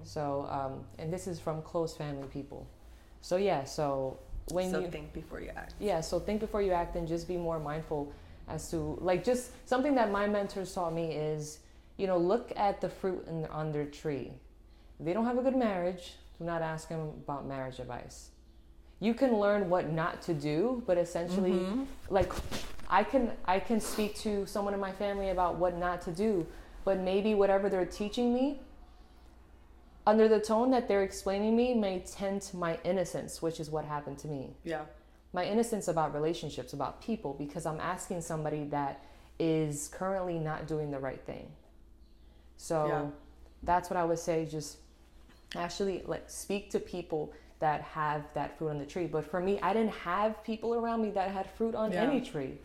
So, um, and this is from close family people. So yeah, so when so you think before you act. yeah, so think before you act and just be more mindful as to like just something that my mentors taught me is, you know, look at the fruit in, on their tree. If they don't have a good marriage, do not ask them about marriage advice. You can learn what not to do, but essentially Mm-hmm. like I can I can speak to someone in my family about what not to do, but maybe whatever they're teaching me under the tone that they're explaining me may tint my innocence, which is what happened to me Yeah. my innocence about relationships, about people, because I'm asking somebody that is currently not doing the right thing. So Yeah. that's what I would say. Just actually like speak to people that have that fruit on the tree. But for me, I didn't have people around me that had fruit on Yeah. any tree.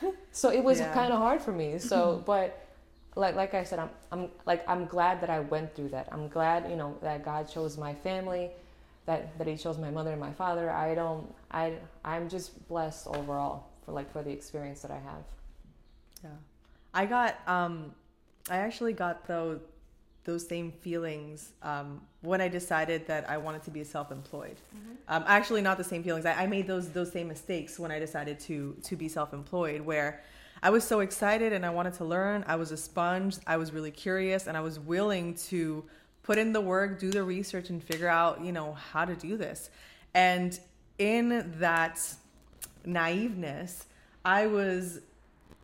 so it was Yeah. kind of hard for me. So, but like like I said, I'm I'm like I'm glad that I went through that. I'm glad you know that God chose my family, that that He chose my mother and my father. I don't I I'm just blessed overall for like for the experience that I have. Yeah. I got um I actually got those those same feelings um, when I decided that I wanted to be self-employed. Um, actually, not the same feelings. I, I made those those same mistakes when I decided to to be self-employed, where I was so excited and I wanted to learn. I was a sponge. I was really curious, and I was willing to put in the work, do the research, and figure out you know how to do this. And in that naiveness, I was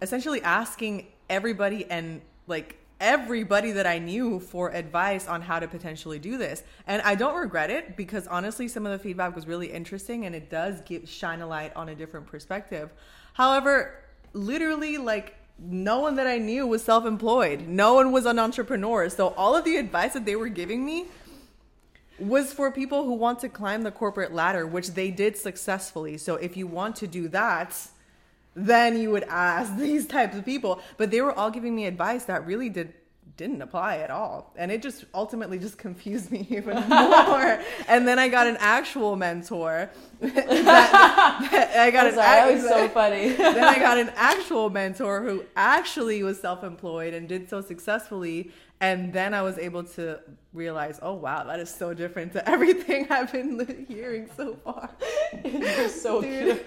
essentially asking everybody and like everybody that I knew for advice on how to potentially do this. And I don't regret it because honestly some of the feedback was really interesting and it does give shine a light on a different perspective. However, literally like no one that I knew was self-employed. No one was an entrepreneur. So all of the advice that they were giving me was for people who want to climb the corporate ladder, which they did successfully. So if you want to do that, then you would ask these types of people. But they were all giving me advice that really did didn't apply at all. And it just ultimately just confused me even more. and then I got an actual mentor. that- that- I got I'm an sorry, that was so funny. then I got an actual mentor who actually was self employed and did so successfully. And then I was able to realize, oh, wow, that is so different to everything I've been hearing so far. You're so Dude, cute.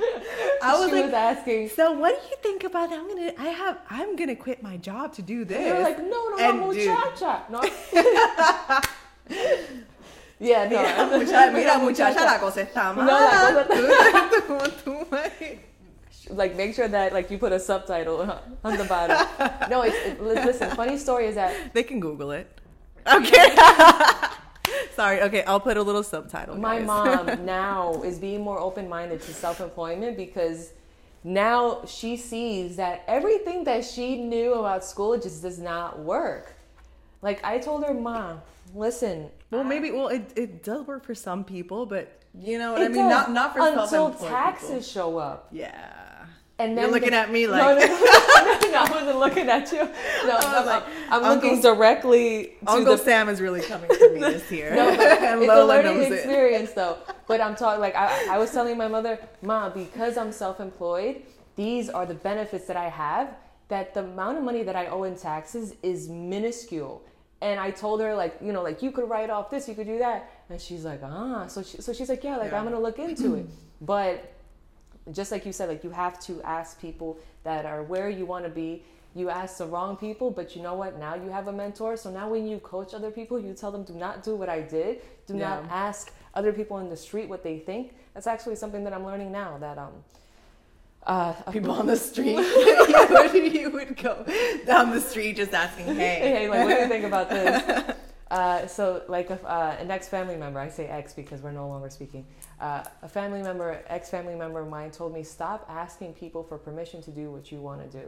I was she like, was asking. so what do you think about that? I'm gonna, I have, I'm gonna quit my job to do this. You're like, no, no, And no, muchacha. No. yeah, no. Mira, mucha- mira, muchacha, la cosa está mal. No, la cosa tú, güey. Like make sure that like you put a subtitle on the bottom. no, it's it, listen. Funny story is that They can Google it. Okay. Sorry. Okay, I'll put a little subtitle. My guys. mom now is being more open minded to self employment because now she sees that everything that she knew about school just does not work. Like I told her, Mom, listen. Well, maybe. Well, it, it does work for some people, but you know what I mean. Not not for until taxes people. show up. Yeah. And You're looking the- at me No, like no, no, no, I wasn't looking at you. No, no, was like, I'm Uncle- looking directly to Uncle the Sam is really coming for me this year. No, but and it's a Lola learning knows it. experience though. But I'm talking like I, I was telling my mother, Mom, because I'm self-employed, these are the benefits that I have. That the amount of money that I owe in taxes is minuscule. And I told her like, you know, like you could write off this, you could do that. And she's like, ah. So she, so she's like, yeah, like Yeah. I'm gonna look into it. But just like you said, like you have to ask people that are where you want to be. You ask the wrong people, but you know what? Now you have a mentor. So now when you coach other people, you tell them, do not do what I did. Do not ask other people in the street what they think. That's actually something that I'm learning now. That um, uh, People on the street, you, would, you would go down the street just asking, "Hey, hey, like, what do you think about this? Uh, so, like, if, uh, an ex family member, I say ex because we're no longer speaking. Uh, a family member, ex family member of mine told me, stop asking people for permission to do what you want to do.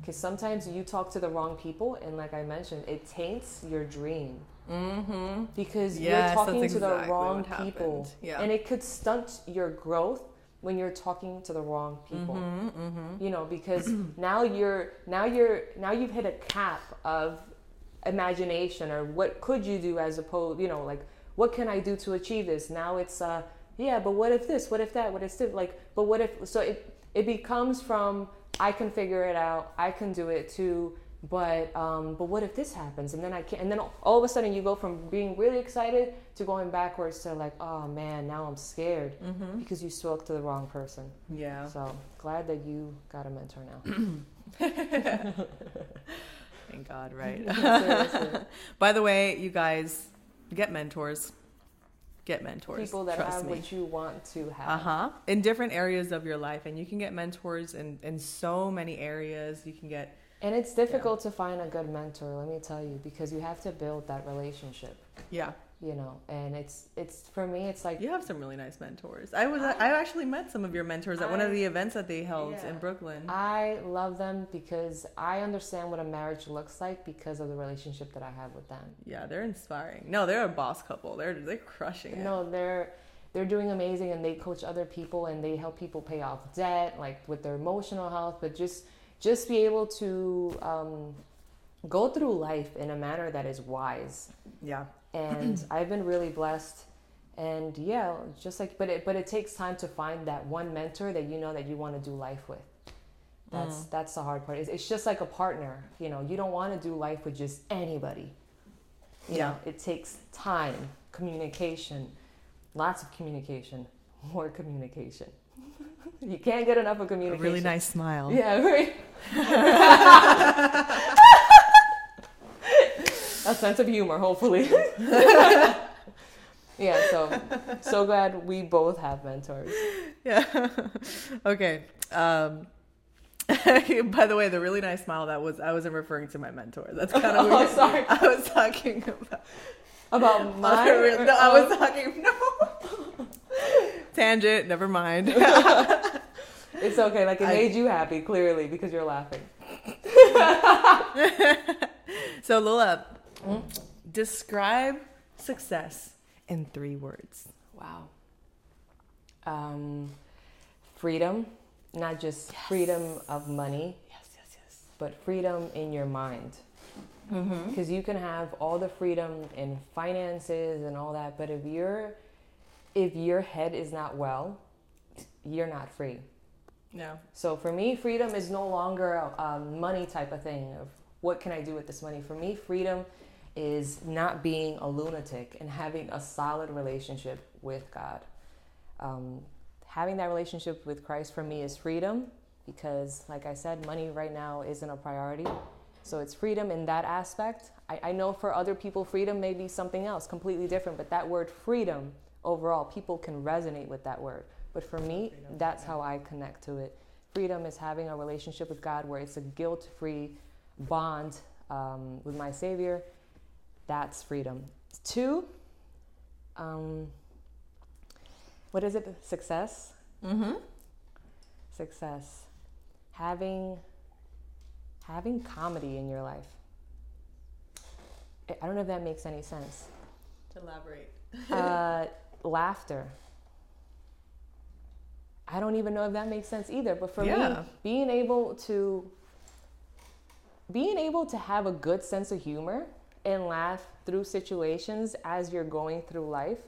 Because sometimes you talk to the wrong people, and like I mentioned, it taints your dream. Mm-hmm. Because Yes, you're talking to the exactly wrong people. Yeah. And it could stunt your growth when you're talking to the wrong people Mm-hmm. you know because now you're now you're now you've hit a cap of imagination or what could you do as opposed you know like what can i do to achieve this? Now it's uh yeah but what if this? What if that? What if this? Like but what if so it it becomes from i can figure it out i can do it too but um but what if this happens? And then i can't and then all of a sudden you go from being really excited to going backwards to like oh man now i'm scared. Mm-hmm. because you spoke to the wrong person. Yeah. so glad that you got a mentor now. Thank God, right? By the way, you guys get mentors. Get mentors. People that Trust have me. what you want to have. Uh huh. In different areas of your life, and you can get mentors in in so many areas. You can get And it's difficult to find a good mentor, let me tell you, because you have to build that relationship, yeah. You know. And it's it's for me it's like You have some really nice mentors. I was I actually met some of your mentors at one of the events that they held Yeah. in Brooklyn. I love them because I understand what a marriage looks like because of the relationship that I have with them. yeah, they're inspiring. No, they're a boss couple. They're they're crushing it. No, they're they're doing amazing and they coach other people and they help people pay off debt, like with their emotional health, but just just be able to um, go through life in a manner that is wise. Yeah. And I've been really blessed. And yeah, just like but it but it takes time to find that one mentor that you know that you want to do life with. That's mm. that's the hard part. It's, it's just like a partner. You know, you don't want to do life with just anybody. You Yeah. know, it takes time, communication, lots of communication, more communication. you can't get enough of A communication. really nice smile. Yeah, right. a sense of humor, hopefully. yeah, so so glad we both have mentors. Yeah. okay. Um, by the way, the really nice smile that was I wasn't referring to my mentor. That's kind of Oh, weird. sorry. I was talking about About my real- no, I was talking no tangent. Never mind. It's okay. Like it I- made you happy, clearly, because you're laughing. so Lola, Hmm? Describe success in three words. Wow. Um, freedom, not just freedom of money, Yes, yes, yes. but freedom in your mind. Mm-hmm. because you can have all the freedom in finances and all that but if your if your head is not well you're not free Yeah. so for me freedom is no longer a, a money type of thing of what can i do with this money for me freedom is not being a lunatic and having a solid relationship with god um, having that relationship with christ for me is freedom because like i said money right now isn't a priority so it's freedom in that aspect. I, I know for other people, freedom may be something else completely different, but that word freedom overall, people can resonate with that word. But for me, that's how I connect to it. Freedom is having a relationship with God where it's a guilt free bond um, with my Savior. That's freedom. Two um, what is it? Success. Mm-hmm. Success. Having having comedy in your life. I don't know if that makes any sense. To elaborate. Uh, laughter. I don't even know if that makes sense either. But for me, being able to being able to have a good sense of humor and laugh through situations as you're going through life,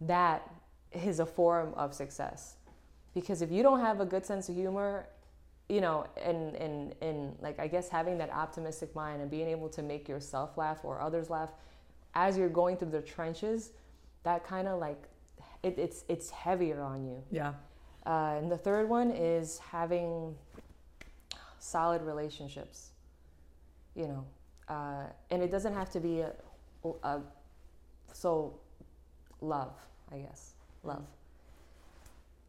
that is a form of success. Because if you don't have a good sense of humor, you know, and and and like I guess having that optimistic mind and being able to make yourself laugh or others laugh as you're going through the trenches, that kind of like it, it's it's heavier on you. Yeah. Uh, and the third one is having solid relationships. You know, uh, and it doesn't have to be a, a so love, I guess, love,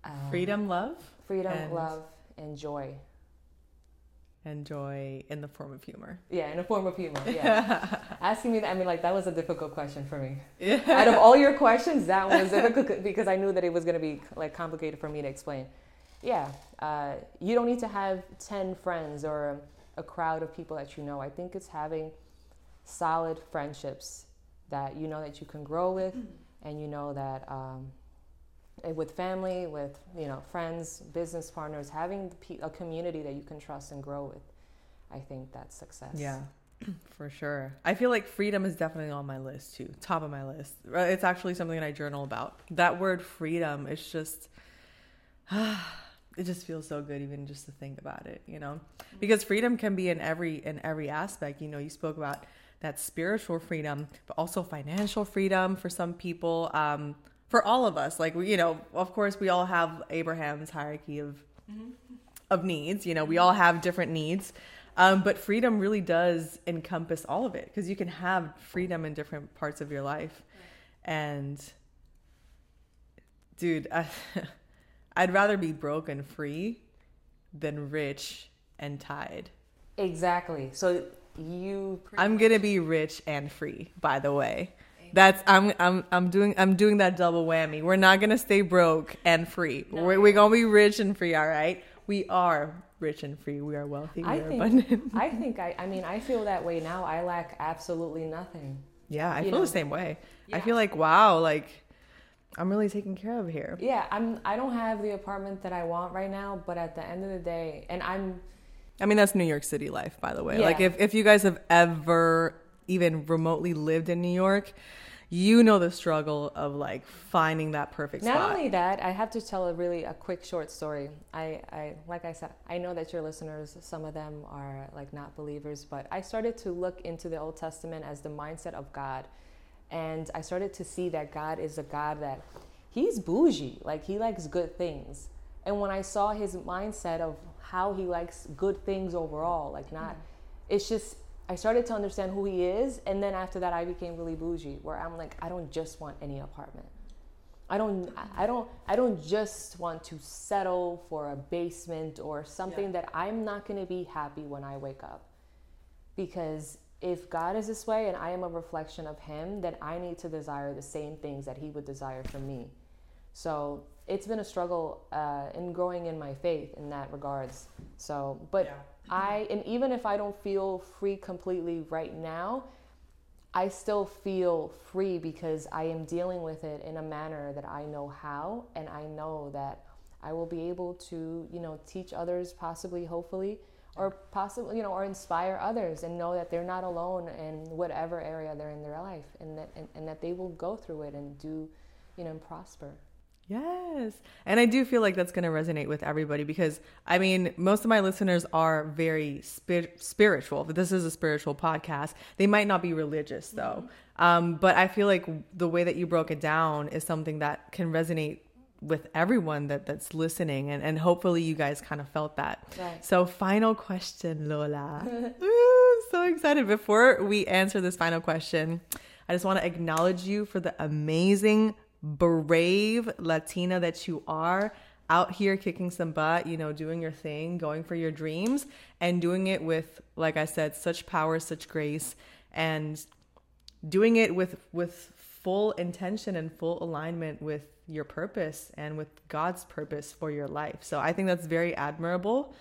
Um, Freedom, love, freedom, and- love, and joy. and joy in the form of humor. Yeah, in a form of humor. Yeah, asking me that. I mean, like that was a difficult question for me. Yeah. Out of all your questions, that one was difficult because I knew that it was going to be like complicated for me to explain. Yeah, uh, you don't need to have ten friends or a crowd of people that you know. I think it's having solid friendships that you know that you can grow with, and you know that um, eh, with family, with you know friends, business partners, having a community that you can trust and grow with. I think that's success. Yeah, for sure. I feel like freedom is definitely on my list too, top of my list. It's actually something that I journal about. That word freedom is just, it just feels so good even just to think about it, you know? Because freedom can be in every in every aspect. You know, you spoke about that spiritual freedom, but also financial freedom for some people. Um, for all of us, like we, you know, of course, we all have Abraham's hierarchy of of needs. You know, we all have different needs. Um, but freedom really does encompass all of it because you can have freedom in different parts of your life. And, dude, I, I'd rather be broke and free than rich and tied. Exactly. So you I'm gonna be rich and free. By the way, that's I'm I'm I'm doing I'm doing that double whammy. We're not gonna stay broke and free. We're, we're gonna be rich and free. All right. We are rich and free. We are wealthy. We I are think abundant. I think I I mean I feel that way now. I lack absolutely nothing. Yeah, I you feel know. the same way. I feel like wow, like I'm really taken care of here. Yeah, I'm I don't have the apartment that I want right now, but at the end of the day, and I'm I mean, that's New York City life, by the way. Yeah. Like if if you guys have ever even remotely lived in New York, you know the struggle of like finding that perfect not spot. only that, I have to tell a really a quick short story. I I like I said, I know that your listeners, some of them are like not believers, but I started to look into the Old Testament as the mindset of God. And I started to see that God is a God that he's bougie, like he likes good things. And when I saw his mindset of how he likes good things overall, like not, it's just, I started to understand who he is. And then after that, I became really bougie, where I'm like, I don't just want any apartment. I don't, I don't, I don't just want to settle for a basement or something that I'm not going to be happy when I wake up because if God is this way and I am a reflection of Him, then I need to desire the same things that He would desire for me. So it's been a struggle uh, in growing in my faith in that regards. So, but I, and even if I don't feel free completely right now, I still feel free because I am dealing with it in a manner that I know how, and I know that I will be able to, you know, teach others, possibly, hopefully, or possibly, you know, or inspire others and know that they're not alone in whatever area they're in their life, and that and, and that they will go through it and do, you know, and prosper. Yes. And I do feel like that's going to resonate with everybody because I mean, most of my listeners are very spir- spiritual. This is a spiritual podcast. They might not be religious though. Um, but I feel like the way that you broke it down is something that can resonate with everyone that that's listening and, and hopefully you guys kind of felt that. Right. So final question, Lola. Ooh, so excited. Before we answer this final question, I just want to acknowledge you for the amazing, brave Latina that you are out here kicking some butt, you know, doing your thing, going for your dreams, and doing it with, like I said, such power, such grace, and doing it with with full intention and full alignment with your purpose and with God's purpose for your life. So I think that's very admirable.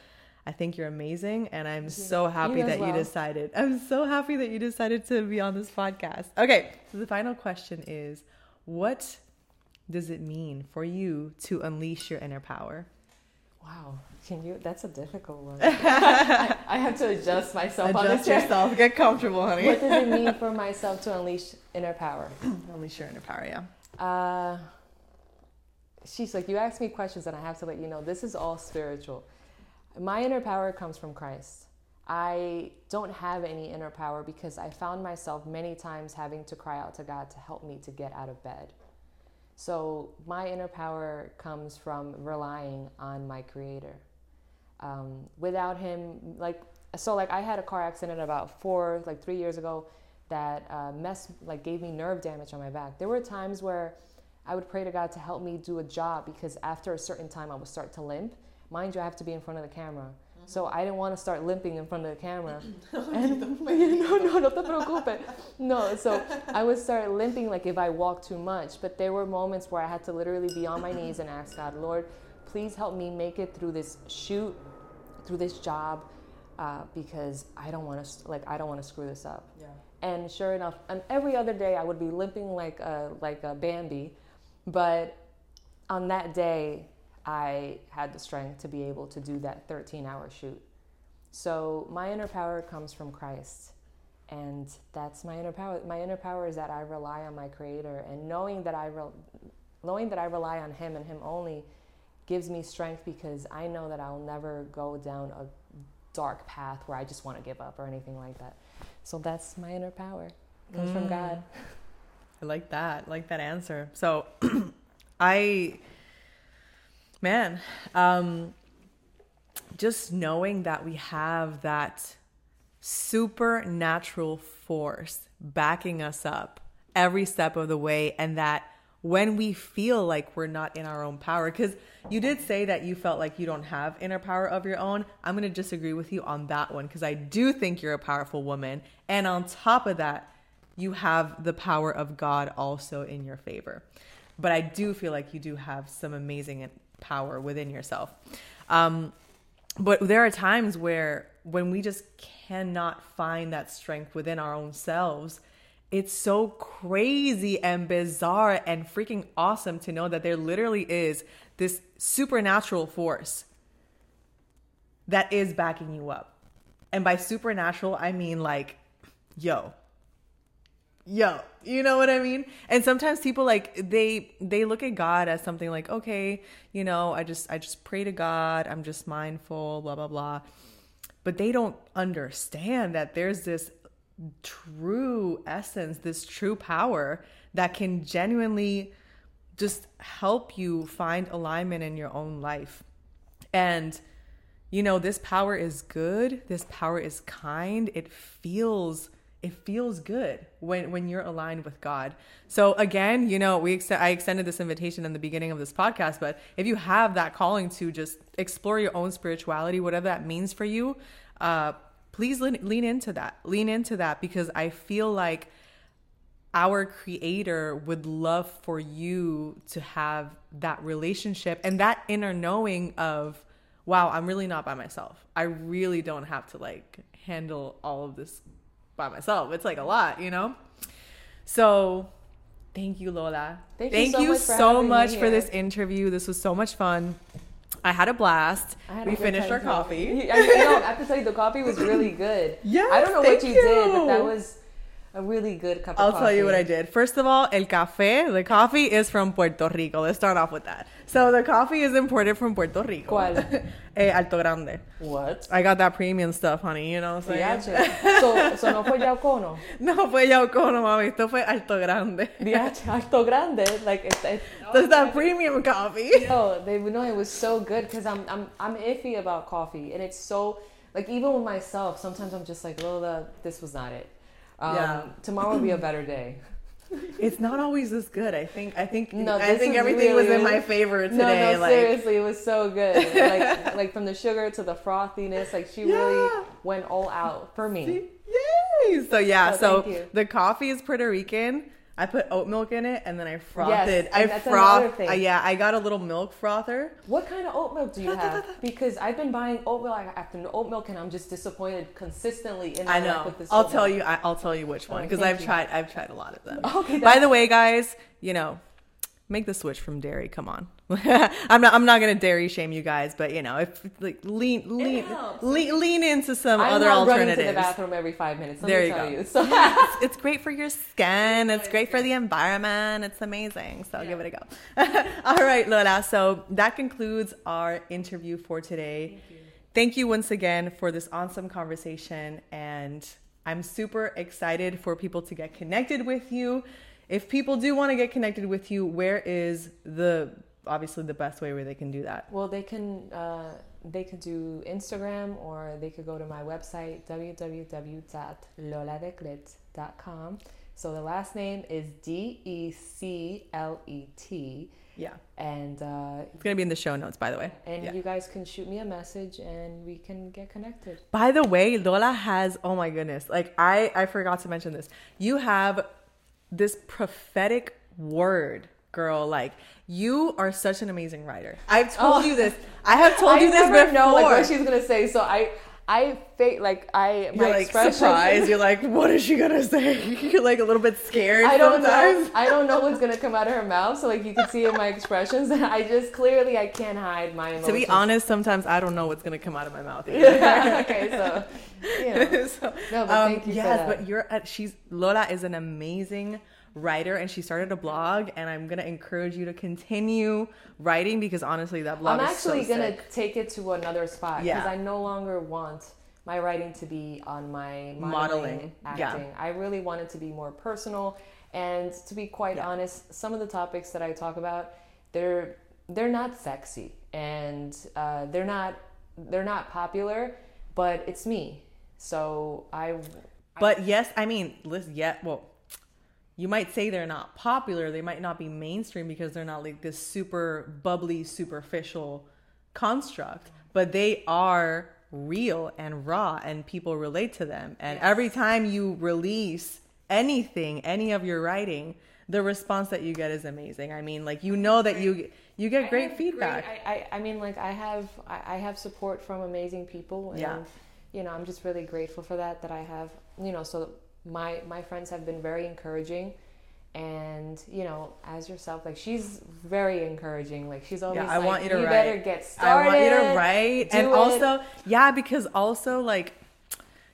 I think you're amazing and I'm so happy You that you decided. I'm so happy that you decided to be on this podcast. Okay, so the final question is what does it mean for you to unleash your inner power? Wow, can you? That's a difficult one. I have to adjust myself on Adjust yourself. Get comfortable, honey. What does it mean for myself to unleash inner power? Unleash your inner power, yeah. Uh, she's like, you ask me questions, and I have to let you know this is all spiritual. My inner power comes from Christ. I don't have any inner power because I found myself many times having to cry out to God to help me to get out of bed. So my inner power comes from relying on my Creator. Um, without Him, like so, like I had a car accident about four, like three years ago, that uh, mess like gave me nerve damage on my back. There were times where I would pray to God to help me do a job because after a certain time I would start to limp. Mind you, I have to be in front of the camera. So I didn't want to start limping in front of the camera. and, no, no, no te preocupes. No, so I would start limping like if I walked too much. But there were moments where I had to literally be on my knees and ask God, Lord, please help me make it through this shoot, through this job, uh, because I don't want to like I don't want to screw this up. Yeah. And sure enough, and every other day I would be limping like a like a Bambi, but on that day I had the strength to be able to do that 13-hour shoot. So my inner power comes from Christ, and that's my inner power. My inner power is that I rely on my Creator, and knowing that I re- knowing that I rely on Him and Him only gives me strength because I know that I'll never go down a dark path where I just want to give up or anything like that. So that's my inner power. It comes from mm. God. I like that. I like that answer. So I man, um just knowing that we have that supernatural force backing us up every step of the way and that when we feel like we're not in our own power because you did say that you felt like you don't have inner power of your own i'm going to disagree with you on that one because i do think you're a powerful woman and on top of that you have the power of god also in your favor. But i do feel like you do have some amazing power within yourself. Um, but there are times where when we just cannot find that strength within our own selves it's so crazy and bizarre and freaking awesome to know that there literally is this supernatural force that is backing you up. And by supernatural i mean like yo yo you know what i mean? And sometimes people like they they look at god as something like okay you know i just i just pray to god i'm just mindful blah blah blah. But they don't understand that there's this true essence this true power that can genuinely just help you find alignment in your own life. And you know this power is good this power is kind it feels it feels good when when you're aligned with God. So again, you know, we ex- I extended this invitation in the beginning of this podcast, but if you have that calling to just explore your own spirituality, whatever that means for you, uh, please lean, lean into that. Lean into that because I feel like our creator would love for you to have that relationship and that inner knowing of wow i'm really not by myself i really don't have to like handle all of this by myself. It's like a lot you know? So thank you lola. Thank you so much for so much for this interview. This was so much fun. I had a blast. Had we good finished our too. coffee I, you know, I have to tell you, the coffee was really good. Yes, I don't know thank what you, did, but that was a really good cup of coffee. I'll tell you what I did. First of all, el café, the coffee is from Puerto Rico. Let's start off with that. So the coffee is imported from Puerto Rico. ¿Cuál? eh, Alto Grande. What? I got that premium stuff, honey. You know what I'm saying? DH. So, so no fue Yaucono. No fue Yaucono, mami. Esto fue Alto Grande. DH, Alto Grande. Like, it's, it, That's that premium coffee. oh, they know it was so good because I'm, I'm, I'm iffy about coffee. And it's so, like, even with myself, sometimes I'm just like, Lola, this was not it. Um, Yeah. Tomorrow will be a better day. It's not always this good. I think. I think. No, I think everything was in my favor today. No, no, like, seriously, it was so good. Like, like from the sugar to the frothiness, like she Yeah. really went all out for me. Yay! So yeah, so the coffee is Puerto Rican. I put oat milk in it and then I frothed it. and I that's another frothed. thing. uh, yeah, I got a little milk frother. What kind of oat milk do you have? Because I've been buying oat milk after oat milk, and I'm just disappointed consistently. In I know. This I'll oat tell milk. you. I, I'll tell you which one because I've you. tried. I've tried a lot of them. Okay, By the way, guys, you know, make the switch from dairy. Come on. I'm not. I'm not gonna dairy shame you guys, but you know, if like lean lean lean, lean into some I'm other not running to the bathroom every five minutes. Let There me you tell go. you. So it's, it's great for your skin. It's great for the environment. It's amazing. So give it a go. All right, Lola. So that concludes our interview for today. Thank you. Thank you. once again for this awesome conversation. And I'm super excited for people to get connected with you. If people do want to get connected with you, where is the obviously the best way where they can do that? Well, they can uh, they could do Instagram or they could go to my website www.loladeclet.com. So the last name is D E C L E T, Yeah. and uh, It's going to be in the show notes, by the way. and Yeah. you guys can shoot me a message and we can get connected. By the way, Lola has oh my goodness. Like I I forgot to mention this. You have this prophetic word, girl. Like you are such an amazing writer. I've told Oh. you this. I have told I you this never before. know like what she's gonna say, so I I fake like I my You're like surprised. You're like, what is she gonna say? You're like a little bit scared I don't sometimes. know. I don't know what's gonna come out of her mouth. So like you can see in my expressions, I just clearly I can't hide my emotions. To be honest, sometimes I don't know what's gonna come out of my mouth. either. okay, so you know. So, No, but um, thank you for yes, but you're at, she's Lola is an amazing writer and she started a blog and I'm gonna encourage you to continue writing because honestly that blog I'm is so actually gonna sick. take it to another spot because Yeah. I no longer want my writing to be on my modeling, Modeling, yeah. acting. I really want it to be more personal. And to be quite Yeah. honest, some of the topics that I talk about, they're they're not sexy and uh, they're not they're not popular, but it's me. So I But yes, I mean, listen, yeah, well, you might say they're not popular. They might not be mainstream because they're not like this super bubbly, superficial construct, but they are real and raw and people relate to them. And every time you release anything, any of your writing, the response that you get is amazing. I mean, like you know that you you get great feedback. I, I, I mean, like I have, I, I have support from amazing people, and Yeah. you know, I'm just really grateful for that. That I have, you know, so my my friends have been very encouraging, and you know, as yourself, like she's very encouraging. Like she's always Yeah, I like, want you to better write. get started. I want you to write. And it." also, yeah, because also like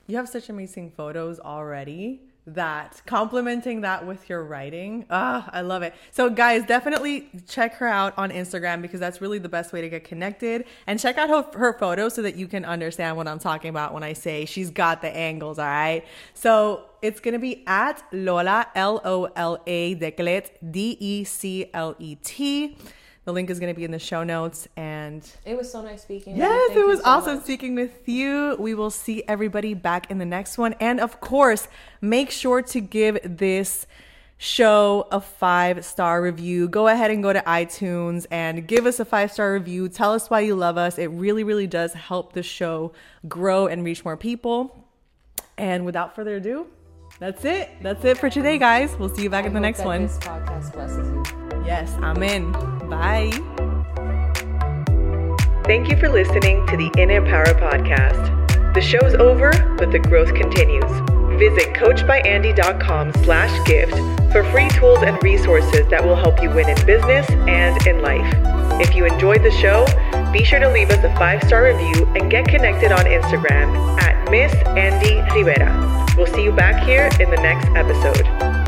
you have such amazing photos already that complimenting that with your writing, ah, I love it. So guys, definitely check her out on Instagram because that's really the best way to get connected. And check out her, her photos so that you can understand what I'm talking about when I say she's got the angles, all right? So it's gonna be at Lola L O L A Declet D E C L E T. The link is going to be in the show notes. And It was so nice speaking. with you. yes, it was so awesome much. speaking with you. We will see everybody back in the next one. And of course, make sure to give this show a five star review. Go ahead and go to iTunes and give us a five star review. Tell us why you love us. It really, really does help the show grow and reach more people. And without further ado, that's it. That's it for today, guys. We'll see you back I in the next one. Yes, I'm in. Bye. Thank you for listening to the In Empower podcast. The show's over, but the growth continues. Visit coachbyandy.com slash gift for free tools and resources that will help you win in business and in life. If you enjoyed the show, be sure to leave us a five-star review and get connected on Instagram at Miss Andy Rivera. We'll see you back here in the next episode.